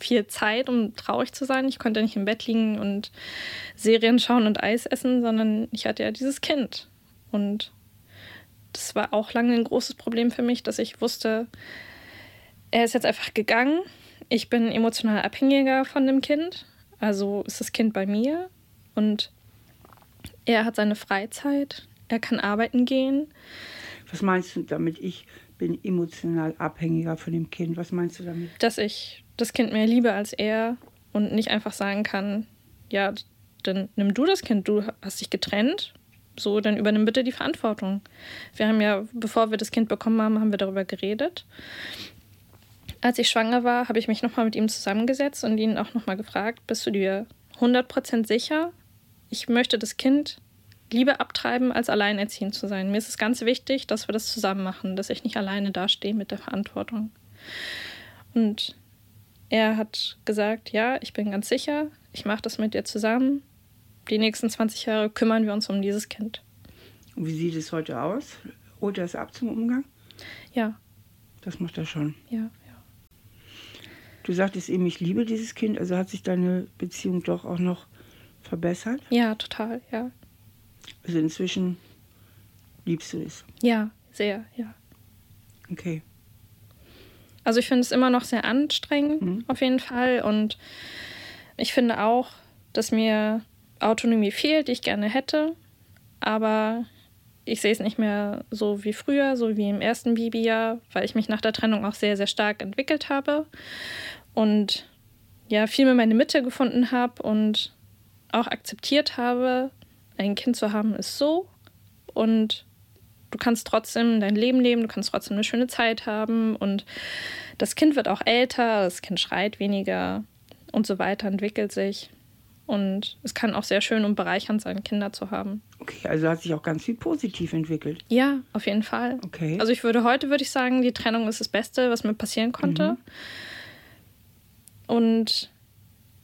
viel Zeit, um traurig zu sein. Ich konnte nicht im Bett liegen und Serien schauen und Eis essen, sondern ich hatte ja dieses Kind. Und das war auch lange ein großes Problem für mich, dass ich wusste, er ist jetzt einfach gegangen. Ich bin emotional abhängiger von dem Kind. Also ist das Kind bei mir. Und er hat seine Freizeit. Er kann arbeiten gehen. Was meinst du damit? Ich bin emotional abhängiger von dem Kind. Was meinst du damit? dass ich das Kind mehr liebe als er und nicht einfach sagen kann, ja, dann nimm du das Kind, du hast dich getrennt, so, dann übernimm bitte die Verantwortung. Wir haben ja, bevor wir das Kind bekommen haben, haben wir darüber geredet. Als ich schwanger war, habe ich mich nochmal mit ihm zusammengesetzt und ihn auch nochmal gefragt, bist du dir 100% sicher? Ich möchte das Kind lieber abtreiben, als alleinerziehend zu sein. Mir ist es ganz wichtig, dass wir das zusammen machen, dass ich nicht alleine dastehe mit der Verantwortung. Und er hat gesagt, ja, ich bin ganz sicher, ich mache das mit dir zusammen. Die nächsten 20 Jahre kümmern wir uns um dieses Kind. Und wie sieht es heute aus? Holt er es ab zum Umgang? Ja. Das macht er schon. Ja, ja. Du sagtest eben, ich liebe dieses Kind, also hat sich deine Beziehung doch auch noch verbessert? Ja, total, ja. Also inzwischen liebst du es? Ja, sehr, ja. Okay. Also ich finde es immer noch sehr anstrengend, mhm. auf jeden Fall. Und ich finde auch, dass mir Autonomie fehlt, die ich gerne hätte. Aber ich sehe es nicht mehr so wie früher, so wie im ersten Babyjahr, weil ich mich nach der Trennung auch sehr, sehr stark entwickelt habe. Und ja, viel mehr meine Mitte gefunden habe und auch akzeptiert habe, ein Kind zu haben ist so und du kannst trotzdem dein Leben leben, du kannst trotzdem eine schöne Zeit haben und das Kind wird auch älter, das Kind schreit weniger und so weiter, entwickelt sich. Und es kann auch sehr schön und bereichernd sein, Kinder zu haben. Okay, also hat sich auch ganz viel positiv entwickelt. Ja, auf jeden Fall. Okay. Also ich würde heute würde ich sagen, die Trennung ist das Beste, was mir passieren konnte. Mhm. Und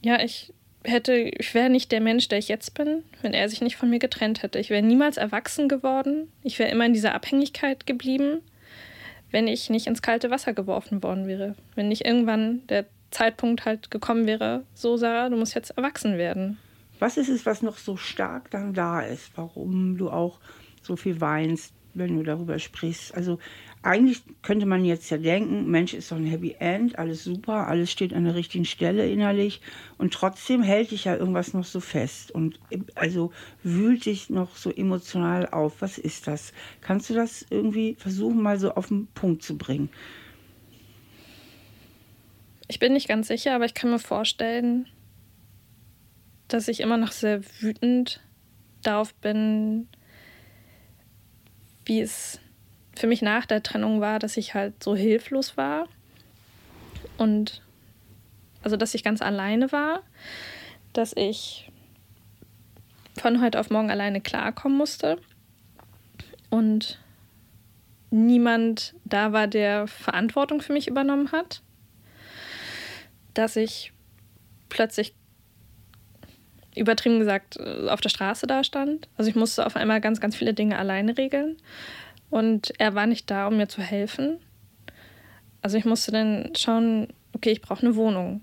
ja, ich hätte, ich wäre nicht der Mensch, der ich jetzt bin, wenn er sich nicht von mir getrennt hätte. Ich wäre niemals erwachsen geworden. Ich wäre immer in dieser Abhängigkeit geblieben, wenn ich nicht ins kalte Wasser geworfen worden wäre. Wenn nicht irgendwann der Zeitpunkt halt gekommen wäre, so Sarah, du musst jetzt erwachsen werden. Was ist es, was noch so stark dann da ist? Warum du auch so viel weinst, wenn du darüber sprichst? Also eigentlich könnte man jetzt ja denken, Mensch ist doch ein Happy End, alles super, alles steht an der richtigen Stelle innerlich und trotzdem hält dich ja irgendwas noch so fest und also wühlt dich noch so emotional auf. Was ist das? Kannst du das irgendwie versuchen, mal so auf den Punkt zu bringen? Ich bin nicht ganz sicher, aber ich kann mir vorstellen, dass ich immer noch sehr wütend darauf bin, wie es für mich nach der Trennung war, dass ich halt so hilflos war und also dass ich ganz alleine war, dass ich von heute auf morgen alleine klarkommen musste und niemand da war, der Verantwortung für mich übernommen hat, dass ich plötzlich übertrieben gesagt auf der Straße da stand. Also ich musste auf einmal ganz, ganz viele Dinge alleine regeln und er war nicht da, um mir zu helfen. Also ich musste dann schauen, okay, ich brauche eine Wohnung.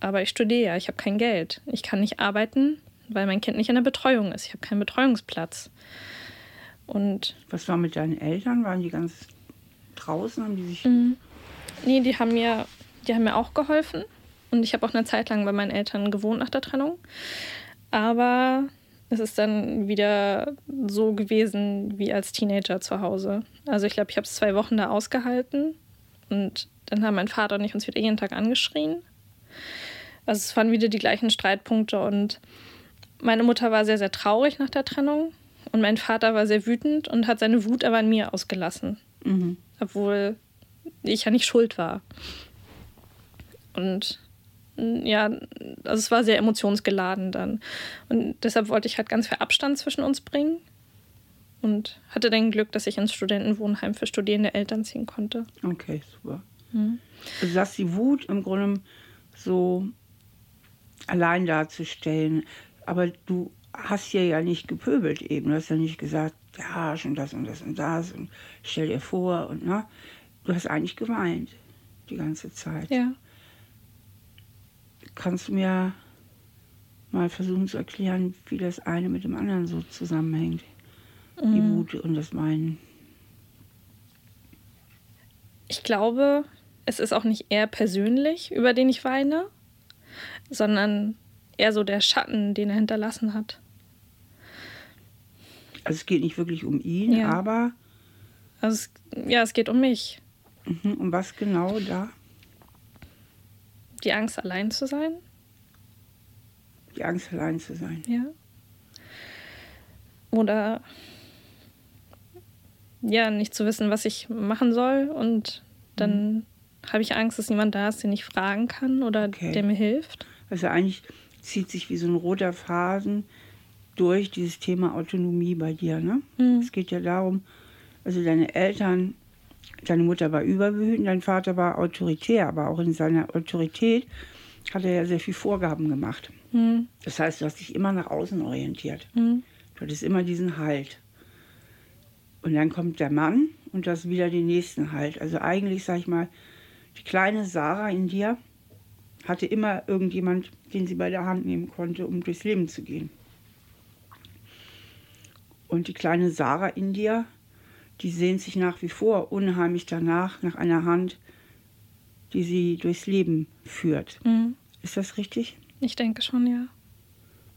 Aber ich studiere ich habe kein Geld. Ich kann nicht arbeiten, weil mein Kind nicht in der Betreuung ist. Ich habe keinen Betreuungsplatz. Und Was war mit deinen Eltern? Waren die ganz draußen? Haben die sich. Mhm. Nee, die haben mir, die haben mir auch geholfen. Und ich habe auch eine Zeit lang bei meinen Eltern gewohnt nach der Trennung. Aber es ist dann wieder so gewesen wie als Teenager zu Hause. Also ich glaube, ich habe es zwei Wochen da ausgehalten und dann haben mein Vater und ich uns wieder jeden Tag angeschrien. Also es waren wieder die gleichen Streitpunkte und meine Mutter war sehr, sehr traurig nach der Trennung und mein Vater war sehr wütend und hat seine Wut aber an mir ausgelassen. Mhm. Obwohl ich ja nicht schuld war. Und ja, also es war sehr emotionsgeladen dann. Und deshalb wollte ich halt ganz viel Abstand zwischen uns bringen. Und hatte dann Glück, dass ich ins Studentenwohnheim für studierende Eltern ziehen konnte. Okay, super. Mhm. Also das die Wut im Grunde so allein darzustellen. Aber du hast hier ja nicht gepöbelt eben. Du hast ja nicht gesagt, ja, schon das und das und das und stell dir vor und ne. Du hast eigentlich geweint die ganze Zeit. Ja. Kannst du mir mal versuchen zu erklären, wie das eine mit dem anderen so zusammenhängt? Mhm. Die Wut und das Meinen. Ich glaube, es ist auch nicht er persönlich, über den ich weine, sondern eher so der Schatten, den er hinterlassen hat. Also es geht nicht wirklich um ihn, ja. aber. Also es, ja, es geht um mich. Mhm, um was genau da? Die Angst, allein zu sein. Die Angst, allein zu sein. Ja. Oder ja, nicht zu wissen, was ich machen soll. Und dann mhm. habe ich Angst, dass niemand da ist, den ich fragen kann oder okay. der mir hilft. Also eigentlich zieht sich wie so ein roter Faden durch, dieses Thema Autonomie bei dir. Ne? Mhm. Es geht ja darum, also deine Eltern, deine Mutter war überwütend, dein Vater war autoritär, aber auch in seiner Autorität hat er ja sehr viel Vorgaben gemacht. Mhm. Das heißt, du hast dich immer nach außen orientiert. Mhm. Du hattest immer diesen Halt. Und dann kommt der Mann und das wieder den nächsten Halt. Also eigentlich, sag ich mal, die kleine Sarah in dir hatte immer irgendjemand, den sie bei der Hand nehmen konnte, um durchs Leben zu gehen. Und die kleine Sarah in dir, die sehnt sich nach wie vor unheimlich danach, nach einer Hand, die sie durchs Leben führt. Mhm. Ist das richtig? Ich denke schon, ja.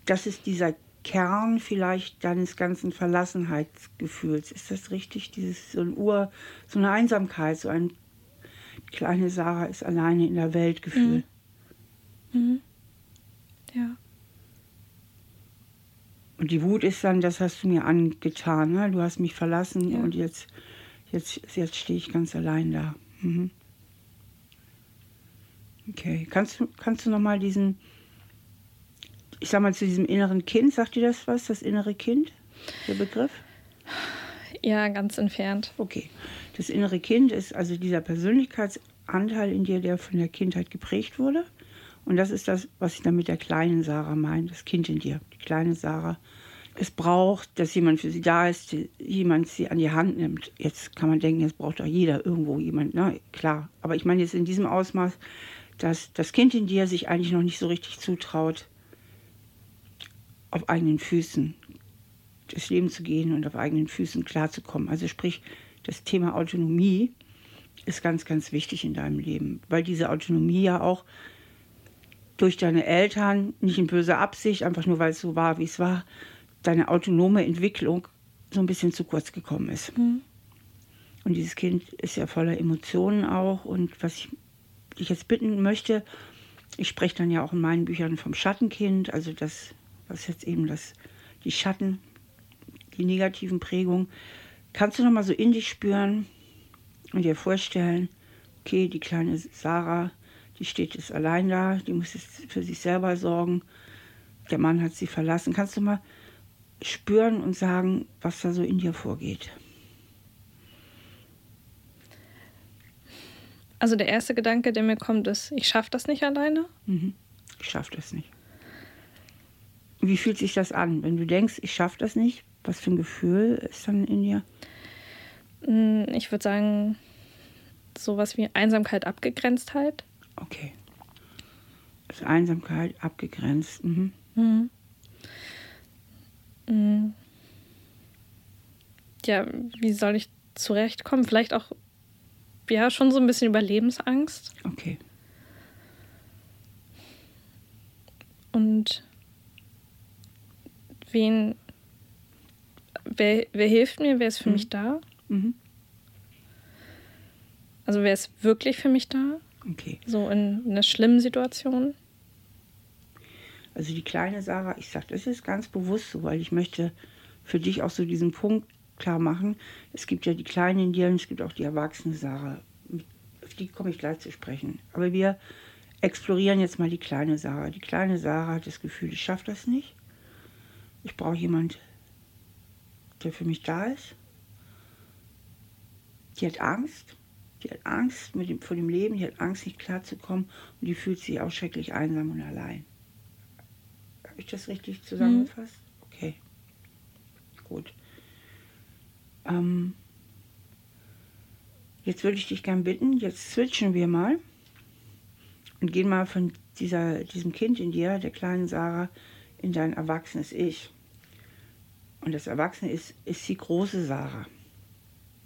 Das ist dieser Kern vielleicht deines ganzen Verlassenheitsgefühls. Ist das richtig? Dieses so ein Ur, so eine Einsamkeit, so ein kleine Sarah ist alleine in der Welt Gefühl. Mhm. Mhm. Ja. Und die Wut ist dann, das hast du mir angetan. Ne? Du hast mich verlassen ja. und jetzt, jetzt, jetzt stehe ich ganz allein da. Mhm. Okay, kannst du, kannst du nochmal diesen, ich sag mal, zu diesem inneren Kind, sagt dir das was, das innere Kind, der Begriff? Ja, ganz entfernt. Okay. Das innere Kind ist also dieser Persönlichkeitsanteil in dir, der von der Kindheit geprägt wurde. Und das ist das, was ich dann mit der kleinen Sarah meine, das Kind in dir, die kleine Sarah. Es braucht, dass jemand für sie da ist, jemand sie an die Hand nimmt. Jetzt kann man denken, jetzt braucht doch jeder irgendwo jemand, ne? Klar. Aber ich meine jetzt in diesem Ausmaß, dass das Kind in dir sich eigentlich noch nicht so richtig zutraut, auf eigenen Füßen durchs Leben zu gehen und auf eigenen Füßen klarzukommen. Also sprich, das Thema Autonomie ist ganz, ganz wichtig in deinem Leben, weil diese Autonomie ja auch durch deine Eltern, nicht in böser Absicht, einfach nur weil es so war, wie es war, deine autonome Entwicklung so ein bisschen zu kurz gekommen ist. Mhm. Und dieses Kind ist ja voller Emotionen auch. Und was ich dich jetzt bitten möchte, ich spreche dann ja auch in meinen Büchern vom Schattenkind, also das, was jetzt eben das, die Schatten, die negativen Prägungen. Kannst du noch mal so in dich spüren und dir vorstellen, okay, die kleine Sarah, die steht jetzt allein da, die muss jetzt für sich selber sorgen. Der Mann hat sie verlassen. Kannst du mal spüren und sagen, was da so in dir vorgeht? Also der erste Gedanke, der mir kommt, ist, ich schaffe das nicht alleine. Mhm. Ich schaffe das nicht. Wie fühlt sich das an, wenn du denkst, ich schaffe das nicht? Was für ein Gefühl ist dann in dir? Mm, ich würde sagen, sowas wie Einsamkeit, Abgegrenztheit. Okay. Also Einsamkeit, abgegrenzt. Mhm. Mhm. Mhm. Ja, wie soll ich zurechtkommen? Vielleicht auch, ja, schon so ein bisschen Überlebensangst. Okay. Und wen, wer, wer hilft mir, wer ist für mhm. mich da? Mhm. Also wer ist wirklich für mich da? Okay. So in einer schlimmen Situation? Also die kleine Sarah, ich sage, das ist ganz bewusst so, weil ich möchte für dich auch so diesen Punkt klar machen. Es gibt ja die Kleine in dir und es gibt auch die erwachsene Sarah. Auf die komme ich gleich zu sprechen. Aber wir explorieren jetzt mal die kleine Sarah. Die kleine Sarah hat das Gefühl, ich schaffe das nicht. Ich brauche jemand, der für mich da ist. Die hat Angst. Die hat Angst mit dem, vor dem Leben, die hat Angst, nicht klarzukommen und die fühlt sich auch schrecklich einsam und allein. Habe ich das richtig zusammengefasst? Mhm. Okay. Gut. Ähm, jetzt würde ich dich gern bitten, jetzt switchen wir mal und gehen mal von dieser, diesem Kind in dir, der kleinen Sarah, in dein erwachsenes Ich. Und das Erwachsene ist, ist die große Sarah.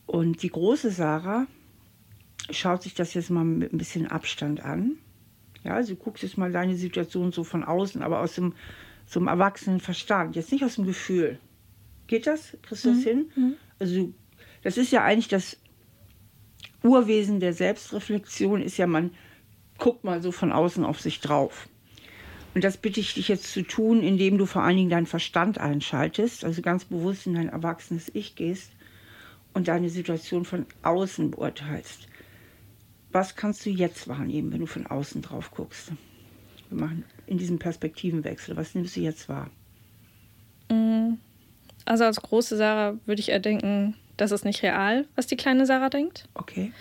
Und die große Sarah schaut sich das jetzt mal mit ein bisschen Abstand an. Ja, also du guckst jetzt mal deine Situation so von außen, aber aus dem, so einem erwachsenen Verstand, jetzt nicht aus dem Gefühl. Geht das? Kriegst du das mhm. hin? Mhm. Also das ist ja eigentlich das Urwesen der Selbstreflexion, ist ja, man guckt mal so von außen auf sich drauf. Und das bitte ich dich jetzt zu tun, indem du vor allen Dingen deinen Verstand einschaltest, also ganz bewusst in dein erwachsenes Ich gehst und deine Situation von außen beurteilst was kannst du jetzt wahrnehmen, wenn du von außen drauf guckst? Wir machen in diesem Perspektivenwechsel, was nimmst du jetzt wahr? Mm, also als große Sarah würde ich eher denken, das ist nicht real, was die kleine Sarah denkt. Okay.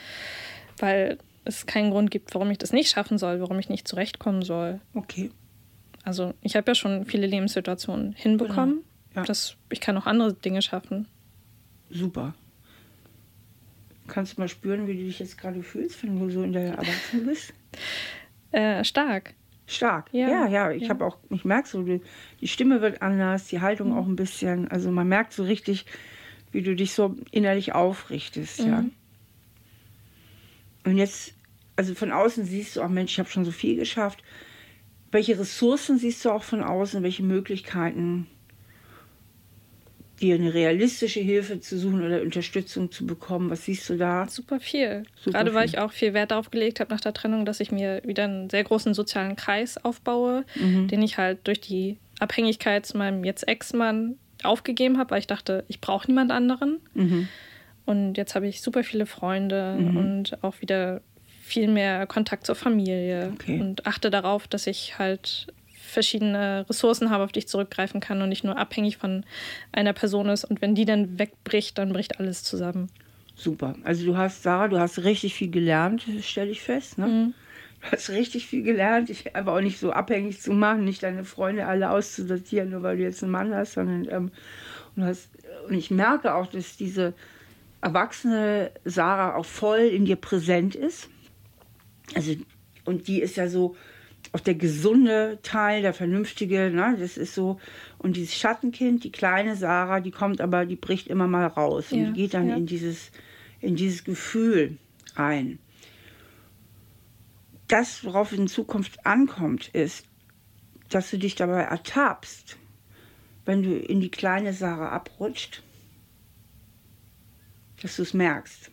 Weil es keinen Grund gibt, warum ich das nicht schaffen soll, warum ich nicht zurechtkommen soll. Okay. Also ich habe ja schon viele Lebenssituationen hinbekommen. Genau. Ja. Das, ich kann auch andere Dinge schaffen. Super. Kannst du mal spüren, wie du dich jetzt gerade fühlst, wenn du so in der Erwachsenen bist? Äh, stark. Stark. Ja, Ja, ja. Ich ja. habe auch, ich merke so, die, die Stimme wird anders, die Haltung auch ein bisschen. Also man merkt so richtig, wie du dich so innerlich aufrichtest, ja. Mhm. Und jetzt, also von außen siehst du auch, Mensch, ich habe schon so viel geschafft. Welche Ressourcen siehst du auch von außen? Welche Möglichkeiten, dir eine realistische Hilfe zu suchen oder Unterstützung zu bekommen? Was siehst du da? Super viel. Super Gerade weil viel. ich auch viel Wert darauf gelegt habe nach der Trennung, dass ich mir wieder einen sehr großen sozialen Kreis aufbaue, Mhm. den ich halt durch die Abhängigkeit zu meinem jetzt Ex-Mann aufgegeben habe, weil ich dachte, ich brauche niemand anderen. Mhm. Und jetzt habe ich super viele Freunde und auch wieder viel mehr Kontakt zur Familie Okay. und achte darauf, dass ich halt verschiedene Ressourcen habe, auf die ich zurückgreifen kann und nicht nur abhängig von einer Person ist. Und wenn die dann wegbricht, dann bricht alles zusammen. Super. Also du hast, Sarah, du hast richtig viel gelernt, stelle ich fest. Ne? Mhm. Du hast richtig viel gelernt, dich aber auch nicht so abhängig zu machen, nicht deine Freunde alle auszusortieren, nur weil du jetzt einen Mann hast, sondern ähm, und, hast, und ich merke auch, dass diese erwachsene Sarah auch voll in dir präsent ist. Also, und die ist ja so auch der gesunde Teil, der vernünftige, ne? das ist so. Und dieses Schattenkind, die kleine Sarah, die kommt aber, die bricht immer mal raus und Ja, die geht dann ja. in dieses, in dieses Gefühl ein. Das, worauf es in Zukunft ankommt, ist, dass du dich dabei ertappst, wenn du in die kleine Sarah abrutscht, dass du es merkst.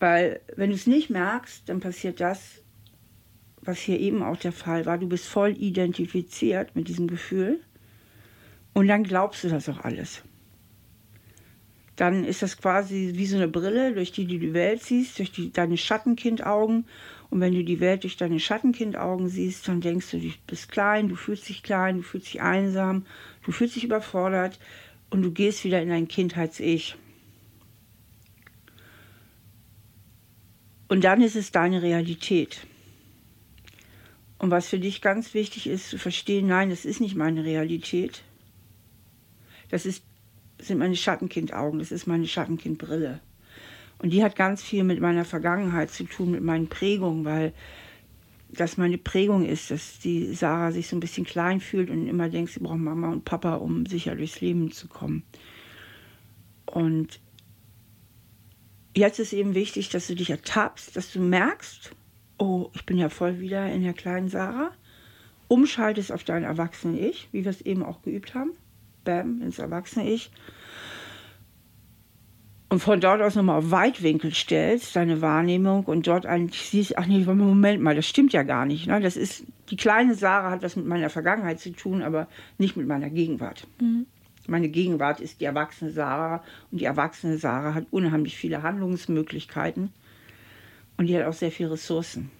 Weil wenn du es nicht merkst, dann passiert das, was hier eben auch der Fall war. Du bist voll identifiziert mit diesem Gefühl und dann glaubst du das auch alles. Dann ist das quasi wie so eine Brille, durch die du die Welt siehst, durch die, deine Schattenkindaugen. Und wenn du die Welt durch deine Schattenkindaugen siehst, dann denkst du, du bist klein, du fühlst dich klein, du fühlst dich einsam, du fühlst dich überfordert und du gehst wieder in dein Kindheits-Ich. Und dann ist es deine Realität. Und was für dich ganz wichtig ist, zu verstehen, nein, das ist nicht meine Realität. Das ist, sind meine Schattenkindaugen, das ist meine Schattenkindbrille. Und die hat ganz viel mit meiner Vergangenheit zu tun, mit meinen Prägungen, weil das meine Prägung ist, dass die Sarah sich so ein bisschen klein fühlt und immer denkt, sie braucht Mama und Papa, um sicher durchs Leben zu kommen. Und jetzt ist eben wichtig, dass du dich ertappst, dass du merkst, oh, ich bin ja voll wieder in der kleinen Sarah, umschaltest auf dein Erwachsene-Ich, wie wir es eben auch geübt haben, bam, ins Erwachsene-Ich, und von dort aus nochmal auf Weitwinkel stellst, deine Wahrnehmung, und dort eigentlich siehst, ach nee, Moment mal, das stimmt ja gar nicht. Ne? Das ist, die kleine Sarah hat was mit meiner Vergangenheit zu tun, aber nicht mit meiner Gegenwart. Meine Gegenwart ist die erwachsene Sarah und die erwachsene Sarah hat unheimlich viele Handlungsmöglichkeiten und die hat auch sehr viele Ressourcen.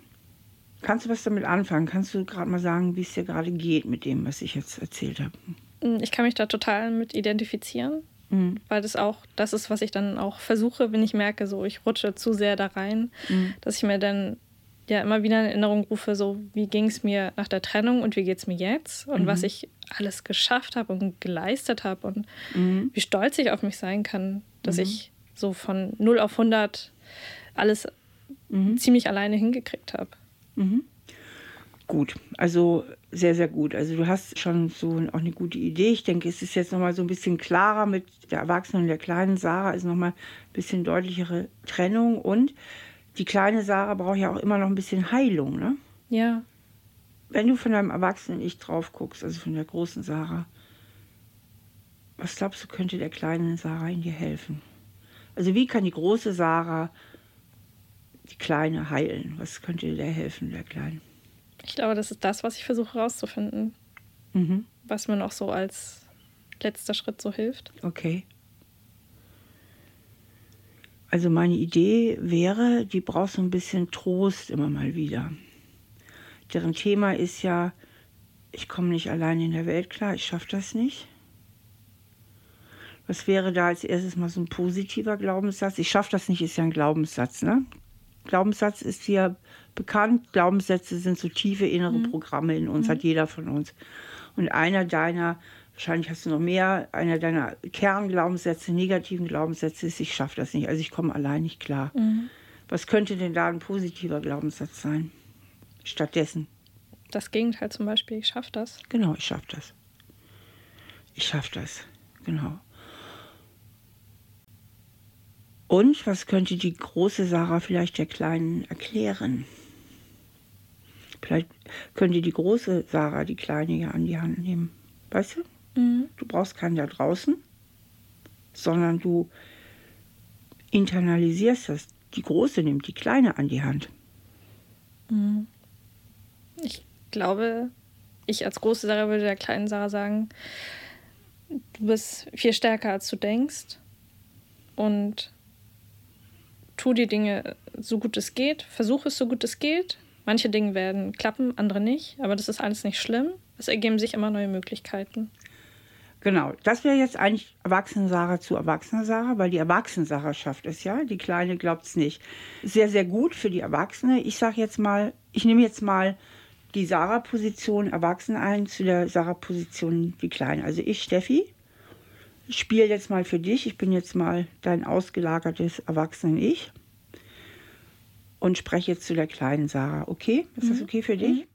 Kannst du was damit anfangen? Kannst du gerade mal sagen, wie es dir gerade geht mit dem, was ich jetzt erzählt habe? Ich kann mich da total mit identifizieren, Mhm. weil das auch das ist, was ich dann auch versuche, wenn ich merke, so ich rutsche zu sehr da rein, Mhm. dass ich mir dann ja immer wieder in Erinnerung rufe, so wie ging es mir nach der Trennung und wie geht es mir jetzt und Mhm. was ich alles geschafft habe und geleistet habe und Mhm. wie stolz ich auf mich sein kann, dass ich so von 0 auf 100 alles Mhm. ziemlich alleine hingekriegt habe. Gut, also sehr, sehr gut. Also du hast schon so auch eine gute Idee. Ich denke, es ist jetzt nochmal so ein bisschen klarer mit der Erwachsenen und der kleinen Sarah, ist nochmal ein bisschen deutlichere Trennung. Und die kleine Sarah braucht ja auch immer noch ein bisschen Heilung. Ne? Ja, Wenn du von deinem Erwachsenen-Ich drauf guckst, also von der großen Sarah, was glaubst du, könnte der kleinen Sarah in dir helfen? Also wie kann die große Sarah die kleine heilen? Was könnte der helfen, der kleinen? ich glaube, das ist das, was ich versuche herauszufinden, Mhm. was mir noch so als letzter Schritt so hilft. Okay. Also meine Idee wäre, die braucht so ein bisschen Trost immer mal wieder. Deren Thema ist ja, ich komme nicht allein in der Welt klar, ich schaffe das nicht. Was wäre da als erstes mal so ein positiver Glaubenssatz? Ich schaffe das nicht, ist ja ein Glaubenssatz, ne? Glaubenssatz ist hier bekannt. Glaubenssätze sind so tiefe innere mhm. Programme in uns, mhm. hat jeder von uns. Und einer deiner, wahrscheinlich hast du noch mehr, einer deiner Kernglaubenssätze, negativen Glaubenssätze ist, ich schaffe das nicht, also ich komme allein nicht klar. Mhm. Was könnte denn da ein positiver Glaubenssatz sein? Stattdessen. Das Gegenteil zum Beispiel, ich schaffe das. Genau, ich schaffe das. Ich schaffe das, genau. Und was könnte die große Sarah vielleicht der Kleinen erklären? Vielleicht könnte die große Sarah die Kleine ja an die Hand nehmen. Weißt du? Mhm. Du brauchst keinen da draußen, sondern du internalisierst das. Die Große nimmt die Kleine an die Hand. Mhm. Ich glaube, ich als große Sarah würde der kleinen Sarah sagen, du bist viel stärker, als du denkst. Und tu die Dinge so gut es geht, versuche es so gut es geht. Manche Dinge werden klappen, andere nicht, aber das ist alles nicht schlimm. Es ergeben sich immer neue Möglichkeiten. Genau, das wäre jetzt eigentlich Erwachsene Sarah zu Erwachsener Sarah, weil die Erwachsene Sarah schafft es ja, die Kleine glaubt es nicht. Sehr, sehr gut für die Erwachsene. Ich sage jetzt mal, ich nehme jetzt mal die Sarah-Position Erwachsene ein zu der Sarah-Position die Kleine. Also ich, Steffi, spiele jetzt mal für dich. Ich bin jetzt mal dein ausgelagertes Erwachsenen-Ich und spreche jetzt zu der kleinen Sarah. Okay? Ist das mhm. okay für dich? Mhm.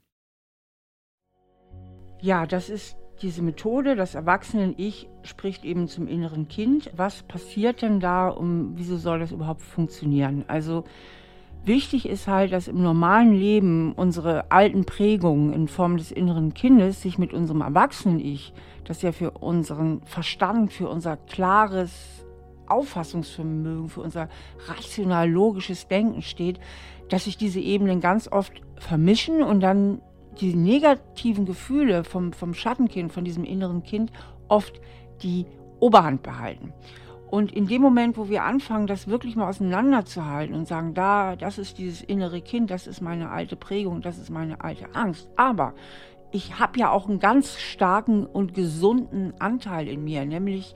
Ja, das ist diese Methode. Das Erwachsenen-Ich spricht eben zum inneren Kind. Was passiert denn da? Um, wieso soll das überhaupt funktionieren? Also Wichtig ist halt, dass im normalen Leben unsere alten Prägungen in Form des inneren Kindes sich mit unserem Erwachsenen-Ich, das ja für unseren Verstand, für unser klares Auffassungsvermögen, für unser rational-logisches Denken steht, dass sich diese Ebenen ganz oft vermischen und dann die negativen Gefühle vom, vom Schattenkind, von diesem inneren Kind, oft die Oberhand behalten. Und in dem Moment, wo wir anfangen, das wirklich mal auseinanderzuhalten und sagen, da, das ist dieses innere Kind, das ist meine alte Prägung, das ist meine alte Angst. Aber ich habe ja auch einen ganz starken und gesunden Anteil in mir, nämlich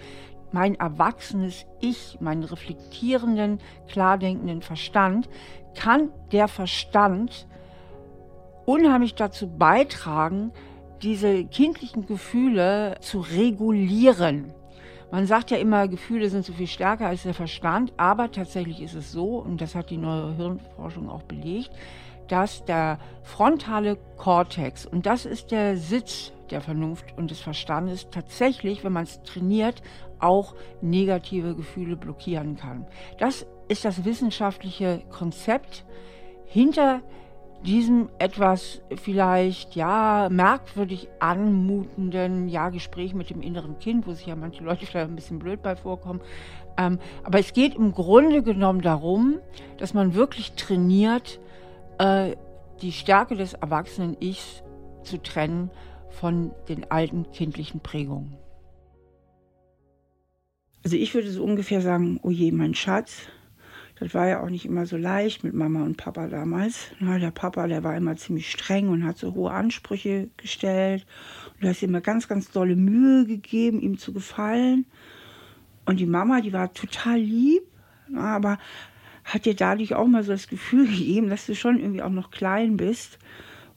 mein erwachsenes Ich, meinen reflektierenden, klardenkenden Verstand, kann der Verstand unheimlich dazu beitragen, diese kindlichen Gefühle zu regulieren. Man sagt ja immer, Gefühle sind so viel stärker als der Verstand, aber tatsächlich ist es so, und das hat die neue Hirnforschung auch belegt, dass der frontale Kortex, und das ist der Sitz der Vernunft und des Verstandes, tatsächlich, wenn man es trainiert, auch negative Gefühle blockieren kann. Das ist das wissenschaftliche Konzept hinter diesem etwas vielleicht ja merkwürdig anmutenden ja Gespräch mit dem inneren Kind, wo sich ja manche Leute vielleicht ein bisschen blöd bei vorkommen. Ähm, aber es geht im Grunde genommen darum, dass man wirklich trainiert, äh, die Stärke des erwachsenen Ichs zu trennen von den alten kindlichen Prägungen. Also ich würde so ungefähr sagen, oh je, mein Schatz, das war ja auch nicht immer so leicht mit Mama und Papa damals. Der Papa, der war immer ziemlich streng und hat so hohe Ansprüche gestellt. Und du hast immer ganz, ganz dolle Mühe gegeben, ihm zu gefallen. Und die Mama, die war total lieb, aber hat dir dadurch auch mal so das Gefühl gegeben, dass du schon irgendwie auch noch klein bist.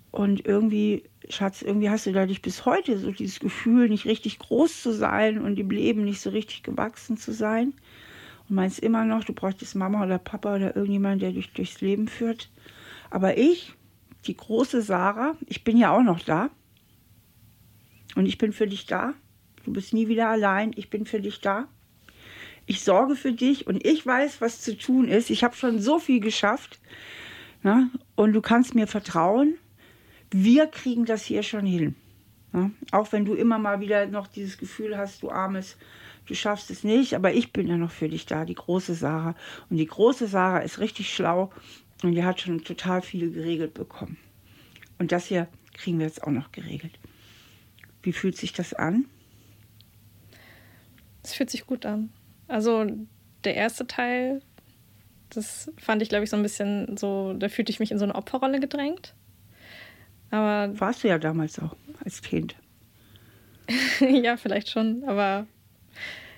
Und irgendwie, Schatz, irgendwie hast du dadurch bis heute so dieses Gefühl, nicht richtig groß zu sein und im Leben nicht so richtig gewachsen zu sein und meinst immer noch, du bräuchtest Mama oder Papa oder irgendjemand, der dich durchs Leben führt. Aber ich, die große Sarah, ich bin ja auch noch da. Und ich bin für dich da. Du bist nie wieder allein. Ich bin für dich da. Ich sorge für dich und ich weiß, was zu tun ist. Ich habe schon so viel geschafft. Ne? Und du kannst mir vertrauen. Wir kriegen das hier schon hin. Ne? Auch wenn du immer mal wieder noch dieses Gefühl hast, du armes du schaffst es nicht, aber ich bin ja noch für dich da, die große Sarah. Und die große Sarah ist richtig schlau und die hat schon total viel geregelt bekommen. Und das hier kriegen wir jetzt auch noch geregelt. Wie fühlt sich das an? Es fühlt sich gut an. Also der erste Teil, das fand ich, glaube ich, so ein bisschen so, da fühlte ich mich in so eine Opferrolle gedrängt. Aber Warst du ja damals auch als Kind. ja, vielleicht schon, aber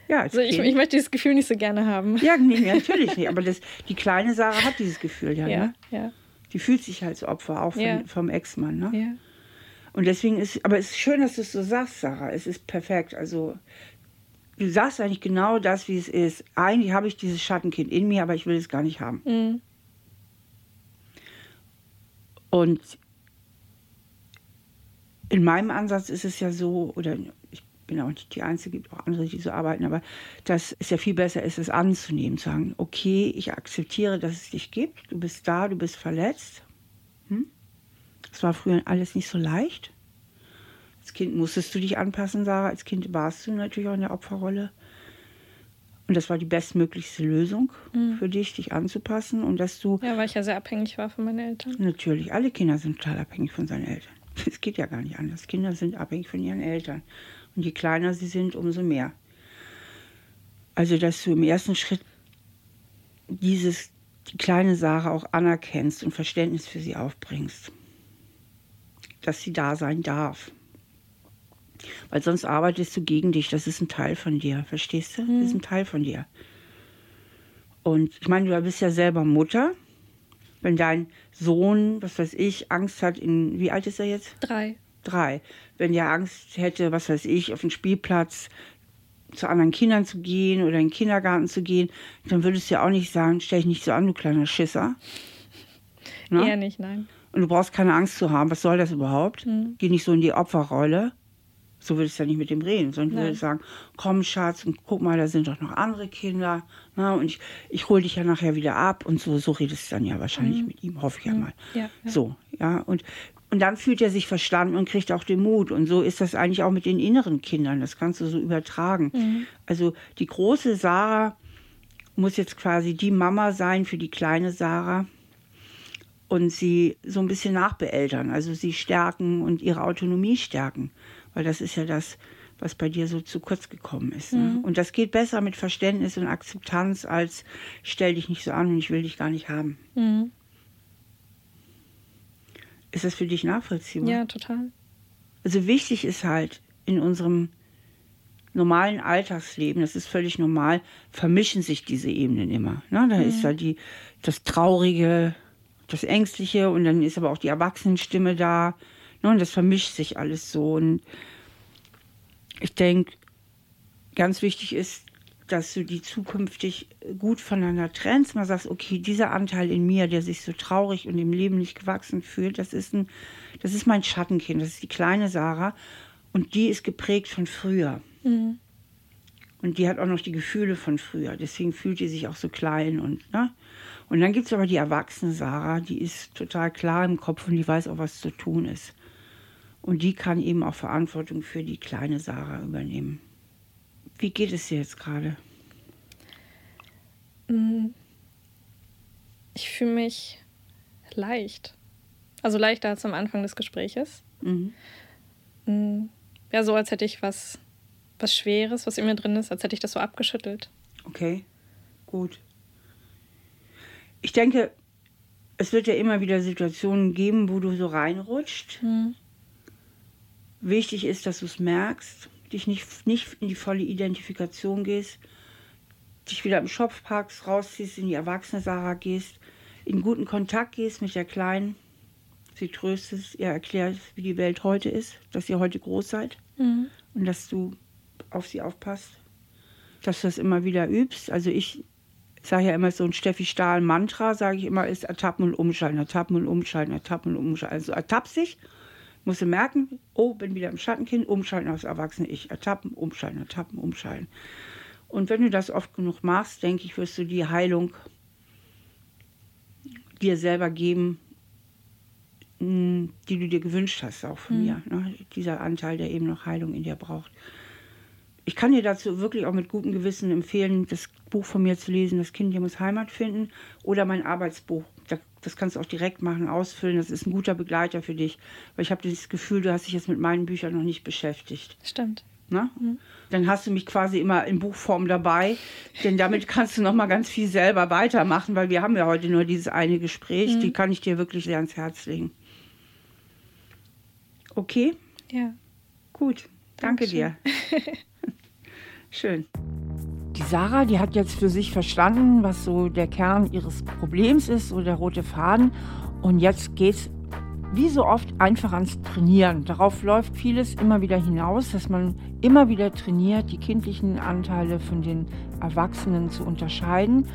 Ja, als also ich, ich möchte dieses Gefühl nicht so gerne haben. ja, nee, natürlich nicht. Aber das, die kleine Sarah hat dieses Gefühl ja. ja, Ne? ja. Die fühlt sich als Opfer, auch von, Ja. vom Ex-Mann. Ne? ja. Und deswegen ist, aber es ist schön, dass du es so sagst, Sarah. Es ist perfekt. Also, du sagst eigentlich genau das, wie es ist. Eigentlich habe ich dieses Schattenkind in mir, aber ich will es gar nicht haben. Mhm. Und in meinem Ansatz ist es ja so, oder bin auch nicht die Einzige, gibt auch andere, die so arbeiten, aber dass es ja viel besser ist, es anzunehmen, zu sagen, okay, ich akzeptiere, dass es dich gibt, du bist da, du bist verletzt. Hm? Das war früher alles nicht so leicht. Als Kind musstest du dich anpassen, Sarah. Als Kind warst du natürlich auch in der Opferrolle. Und das war die bestmöglichste Lösung für dich, dich anzupassen und dass du ja, weil ich ja sehr abhängig war von meinen Eltern. Natürlich, alle Kinder sind total abhängig von seinen Eltern. Es geht ja gar nicht anders. Kinder sind abhängig von ihren Eltern. Und je kleiner sie sind, umso mehr. Also, dass du im ersten Schritt dieses, die kleine Sarah auch anerkennst und Verständnis für sie aufbringst. Dass sie da sein darf. Weil sonst arbeitest du gegen dich. Das ist ein Teil von dir. Verstehst du? Das ist ein Teil von dir. Und ich meine, du bist ja selber Mutter wenn dein Sohn, was weiß ich, Angst hat, in, wie alt ist er jetzt? Drei. Drei. Wenn der Angst hätte, was weiß ich, auf den Spielplatz zu anderen Kindern zu gehen oder in den Kindergarten zu gehen, dann würdest du ja auch nicht sagen, stell dich nicht so an, du kleiner Schisser. Ne? Eher nicht, nein. Und du brauchst keine Angst zu haben. Was soll das überhaupt? Mhm. Geh nicht so in die Opferrolle. So würdest du ja nicht mit dem reden, sondern du würdest sagen, komm Schatz, und guck mal, da sind doch noch andere Kinder. Na, und ich, ich hole dich ja nachher wieder ab. Und so, so redest du dann ja wahrscheinlich mit ihm, hoffe ich ja mal. Ja, ja. So, ja. Und, und dann fühlt er sich verstanden und kriegt auch den Mut. Und so ist das eigentlich auch mit den inneren Kindern. Das kannst du so übertragen. Also die große Sarah muss jetzt quasi die Mama sein für die kleine Sarah und sie so ein bisschen nachbeeltern, also sie stärken und ihre Autonomie stärken, weil das ist ja das, was bei dir so zu kurz gekommen ist. Ne? Und das geht besser mit Verständnis und Akzeptanz als stell dich nicht so an und ich will dich gar nicht haben. Mhm. Ist das für dich nachvollziehbar? Ja, total. Also wichtig ist halt in unserem normalen Alltagsleben, das ist völlig normal, vermischen sich diese Ebenen immer. Ne? Da ist da die, das Traurige, das Ängstliche und dann ist aber auch die Erwachsenenstimme da. Ne? Und das vermischt sich alles so. Und ich denke, ganz wichtig ist, dass du die zukünftig gut voneinander trennst. Mal sagst, okay, dieser Anteil in mir, der sich so traurig und im Leben nicht gewachsen fühlt, das ist, ein, das ist mein Schattenkind, das ist die kleine Sarah. Und die ist geprägt von früher. Mhm. Und die hat auch noch die Gefühle von früher. Deswegen fühlt die sich auch so klein. Und, ne? und dann gibt es aber die erwachsene Sarah, die ist total klar im Kopf und die weiß auch, was zu tun ist. Und die kann eben auch Verantwortung für die kleine Sarah übernehmen. Wie geht es dir jetzt gerade? Mhm. Ich fühle mich leicht. Also leichter als am Anfang des Gespräches. Mhm. Mhm. Ja, so als hätte ich was, was Schweres, was in mir drin ist, als hätte ich das so abgeschüttelt. Okay, gut. Ich denke, es wird ja immer wieder Situationen geben, wo du so reinrutscht. Mhm. Wichtig ist, dass du es merkst, dich nicht, nicht in die volle Identifikation gehst, dich wieder im Shop packst, rausziehst, in die erwachsene Sarah gehst, in guten Kontakt gehst mit der Kleinen, sie tröstest, ihr erklärst, wie die Welt heute ist, dass ihr heute groß seid Mhm. und dass du auf sie aufpasst, dass du das immer wieder übst. Also ich sage ja immer so ein Steffi Stahl Mantra, sage ich immer, ist ertappen und umschalten, ertappen und umschalten, ertappen und umschalten. Also ertapp sich, musst du merken, oh, bin wieder im Schattenkind, umschalten aufs erwachsene Ich, ertappen, umschalten, ertappen, umschalten. Und wenn du das oft genug machst, denke ich, wirst du die Heilung dir selber geben, mh, die du dir gewünscht hast, auch von mir. Ne? Dieser Anteil, der eben noch Heilung in dir braucht. Ich kann dir dazu wirklich auch mit gutem Gewissen empfehlen, das Buch von mir zu lesen, Das Kind hier muss Heimat finden, oder mein Arbeitsbuch. Da- Das kannst du auch direkt machen, ausfüllen. Das ist ein guter Begleiter für dich. Weil ich habe das Gefühl, du hast dich jetzt mit meinen Büchern noch nicht beschäftigt. Stimmt. Ne? Dann hast du mich quasi immer in Buchform dabei, denn damit kannst du noch mal ganz viel selber weitermachen, weil wir haben ja heute nur dieses eine Gespräch, die kann ich dir wirklich sehr ans Herz legen. Okay? Ja. Gut. Danke dir. Schön. Die Sarah, die hat jetzt für sich verstanden, was so der Kern ihres Problems ist, so der rote Faden. Und jetzt geht's wie so oft einfach ans Trainieren. Darauf läuft vieles immer wieder hinaus, dass man immer wieder trainiert, die kindlichen Anteile von den Erwachsenen zu unterscheiden.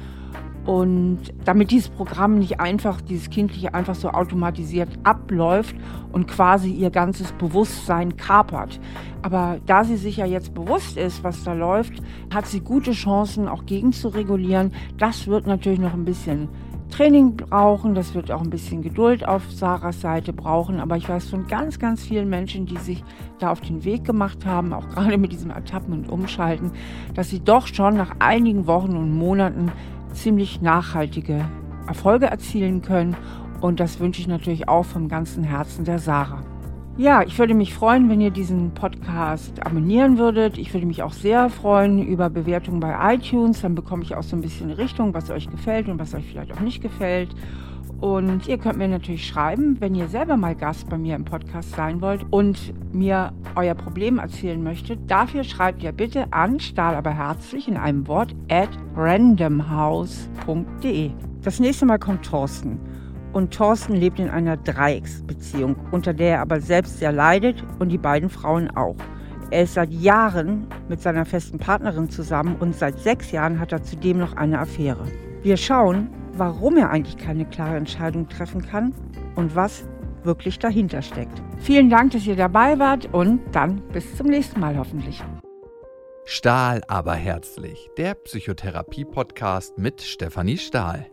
Und damit dieses Programm nicht einfach, dieses Kindliche einfach so automatisiert abläuft und quasi ihr ganzes Bewusstsein kapert. Aber da sie sich ja jetzt bewusst ist, was da läuft, hat sie gute Chancen, auch gegen zu regulieren. Das wird natürlich noch ein bisschen Training brauchen, das wird auch ein bisschen Geduld auf Sarahs Seite brauchen, aber ich weiß von ganz, ganz vielen Menschen, die sich da auf den Weg gemacht haben, auch gerade mit diesem Ertappen und Umschalten, dass sie doch schon nach einigen Wochen und Monaten ziemlich nachhaltige Erfolge erzielen können und das wünsche ich natürlich auch vom ganzen Herzen der Sarah. Ja, ich würde mich freuen, wenn ihr diesen Podcast abonnieren würdet. Ich würde mich auch sehr freuen über Bewertungen bei iTunes. Dann bekomme ich auch so ein bisschen Richtung, was euch gefällt und was euch vielleicht auch nicht gefällt. Und ihr könnt mir natürlich schreiben, wenn ihr selber mal Gast bei mir im Podcast sein wollt und mir euer Problem erzählen möchtet. Dafür schreibt ihr bitte an Stahl aber herzlich in einem Wort at randomhouse.de. Das nächste Mal kommt Thorsten. Und Thorsten lebt in einer Dreiecksbeziehung, unter der er aber selbst sehr leidet und die beiden Frauen auch. Er ist seit Jahren mit seiner festen Partnerin zusammen und seit sechs Jahren hat er zudem noch eine Affäre. Wir schauen, warum er eigentlich keine klare Entscheidung treffen kann und was wirklich dahinter steckt. Vielen Dank, dass ihr dabei wart und dann bis zum nächsten Mal hoffentlich. Stahl aber herzlich, der Psychotherapie-Podcast mit Stefanie Stahl.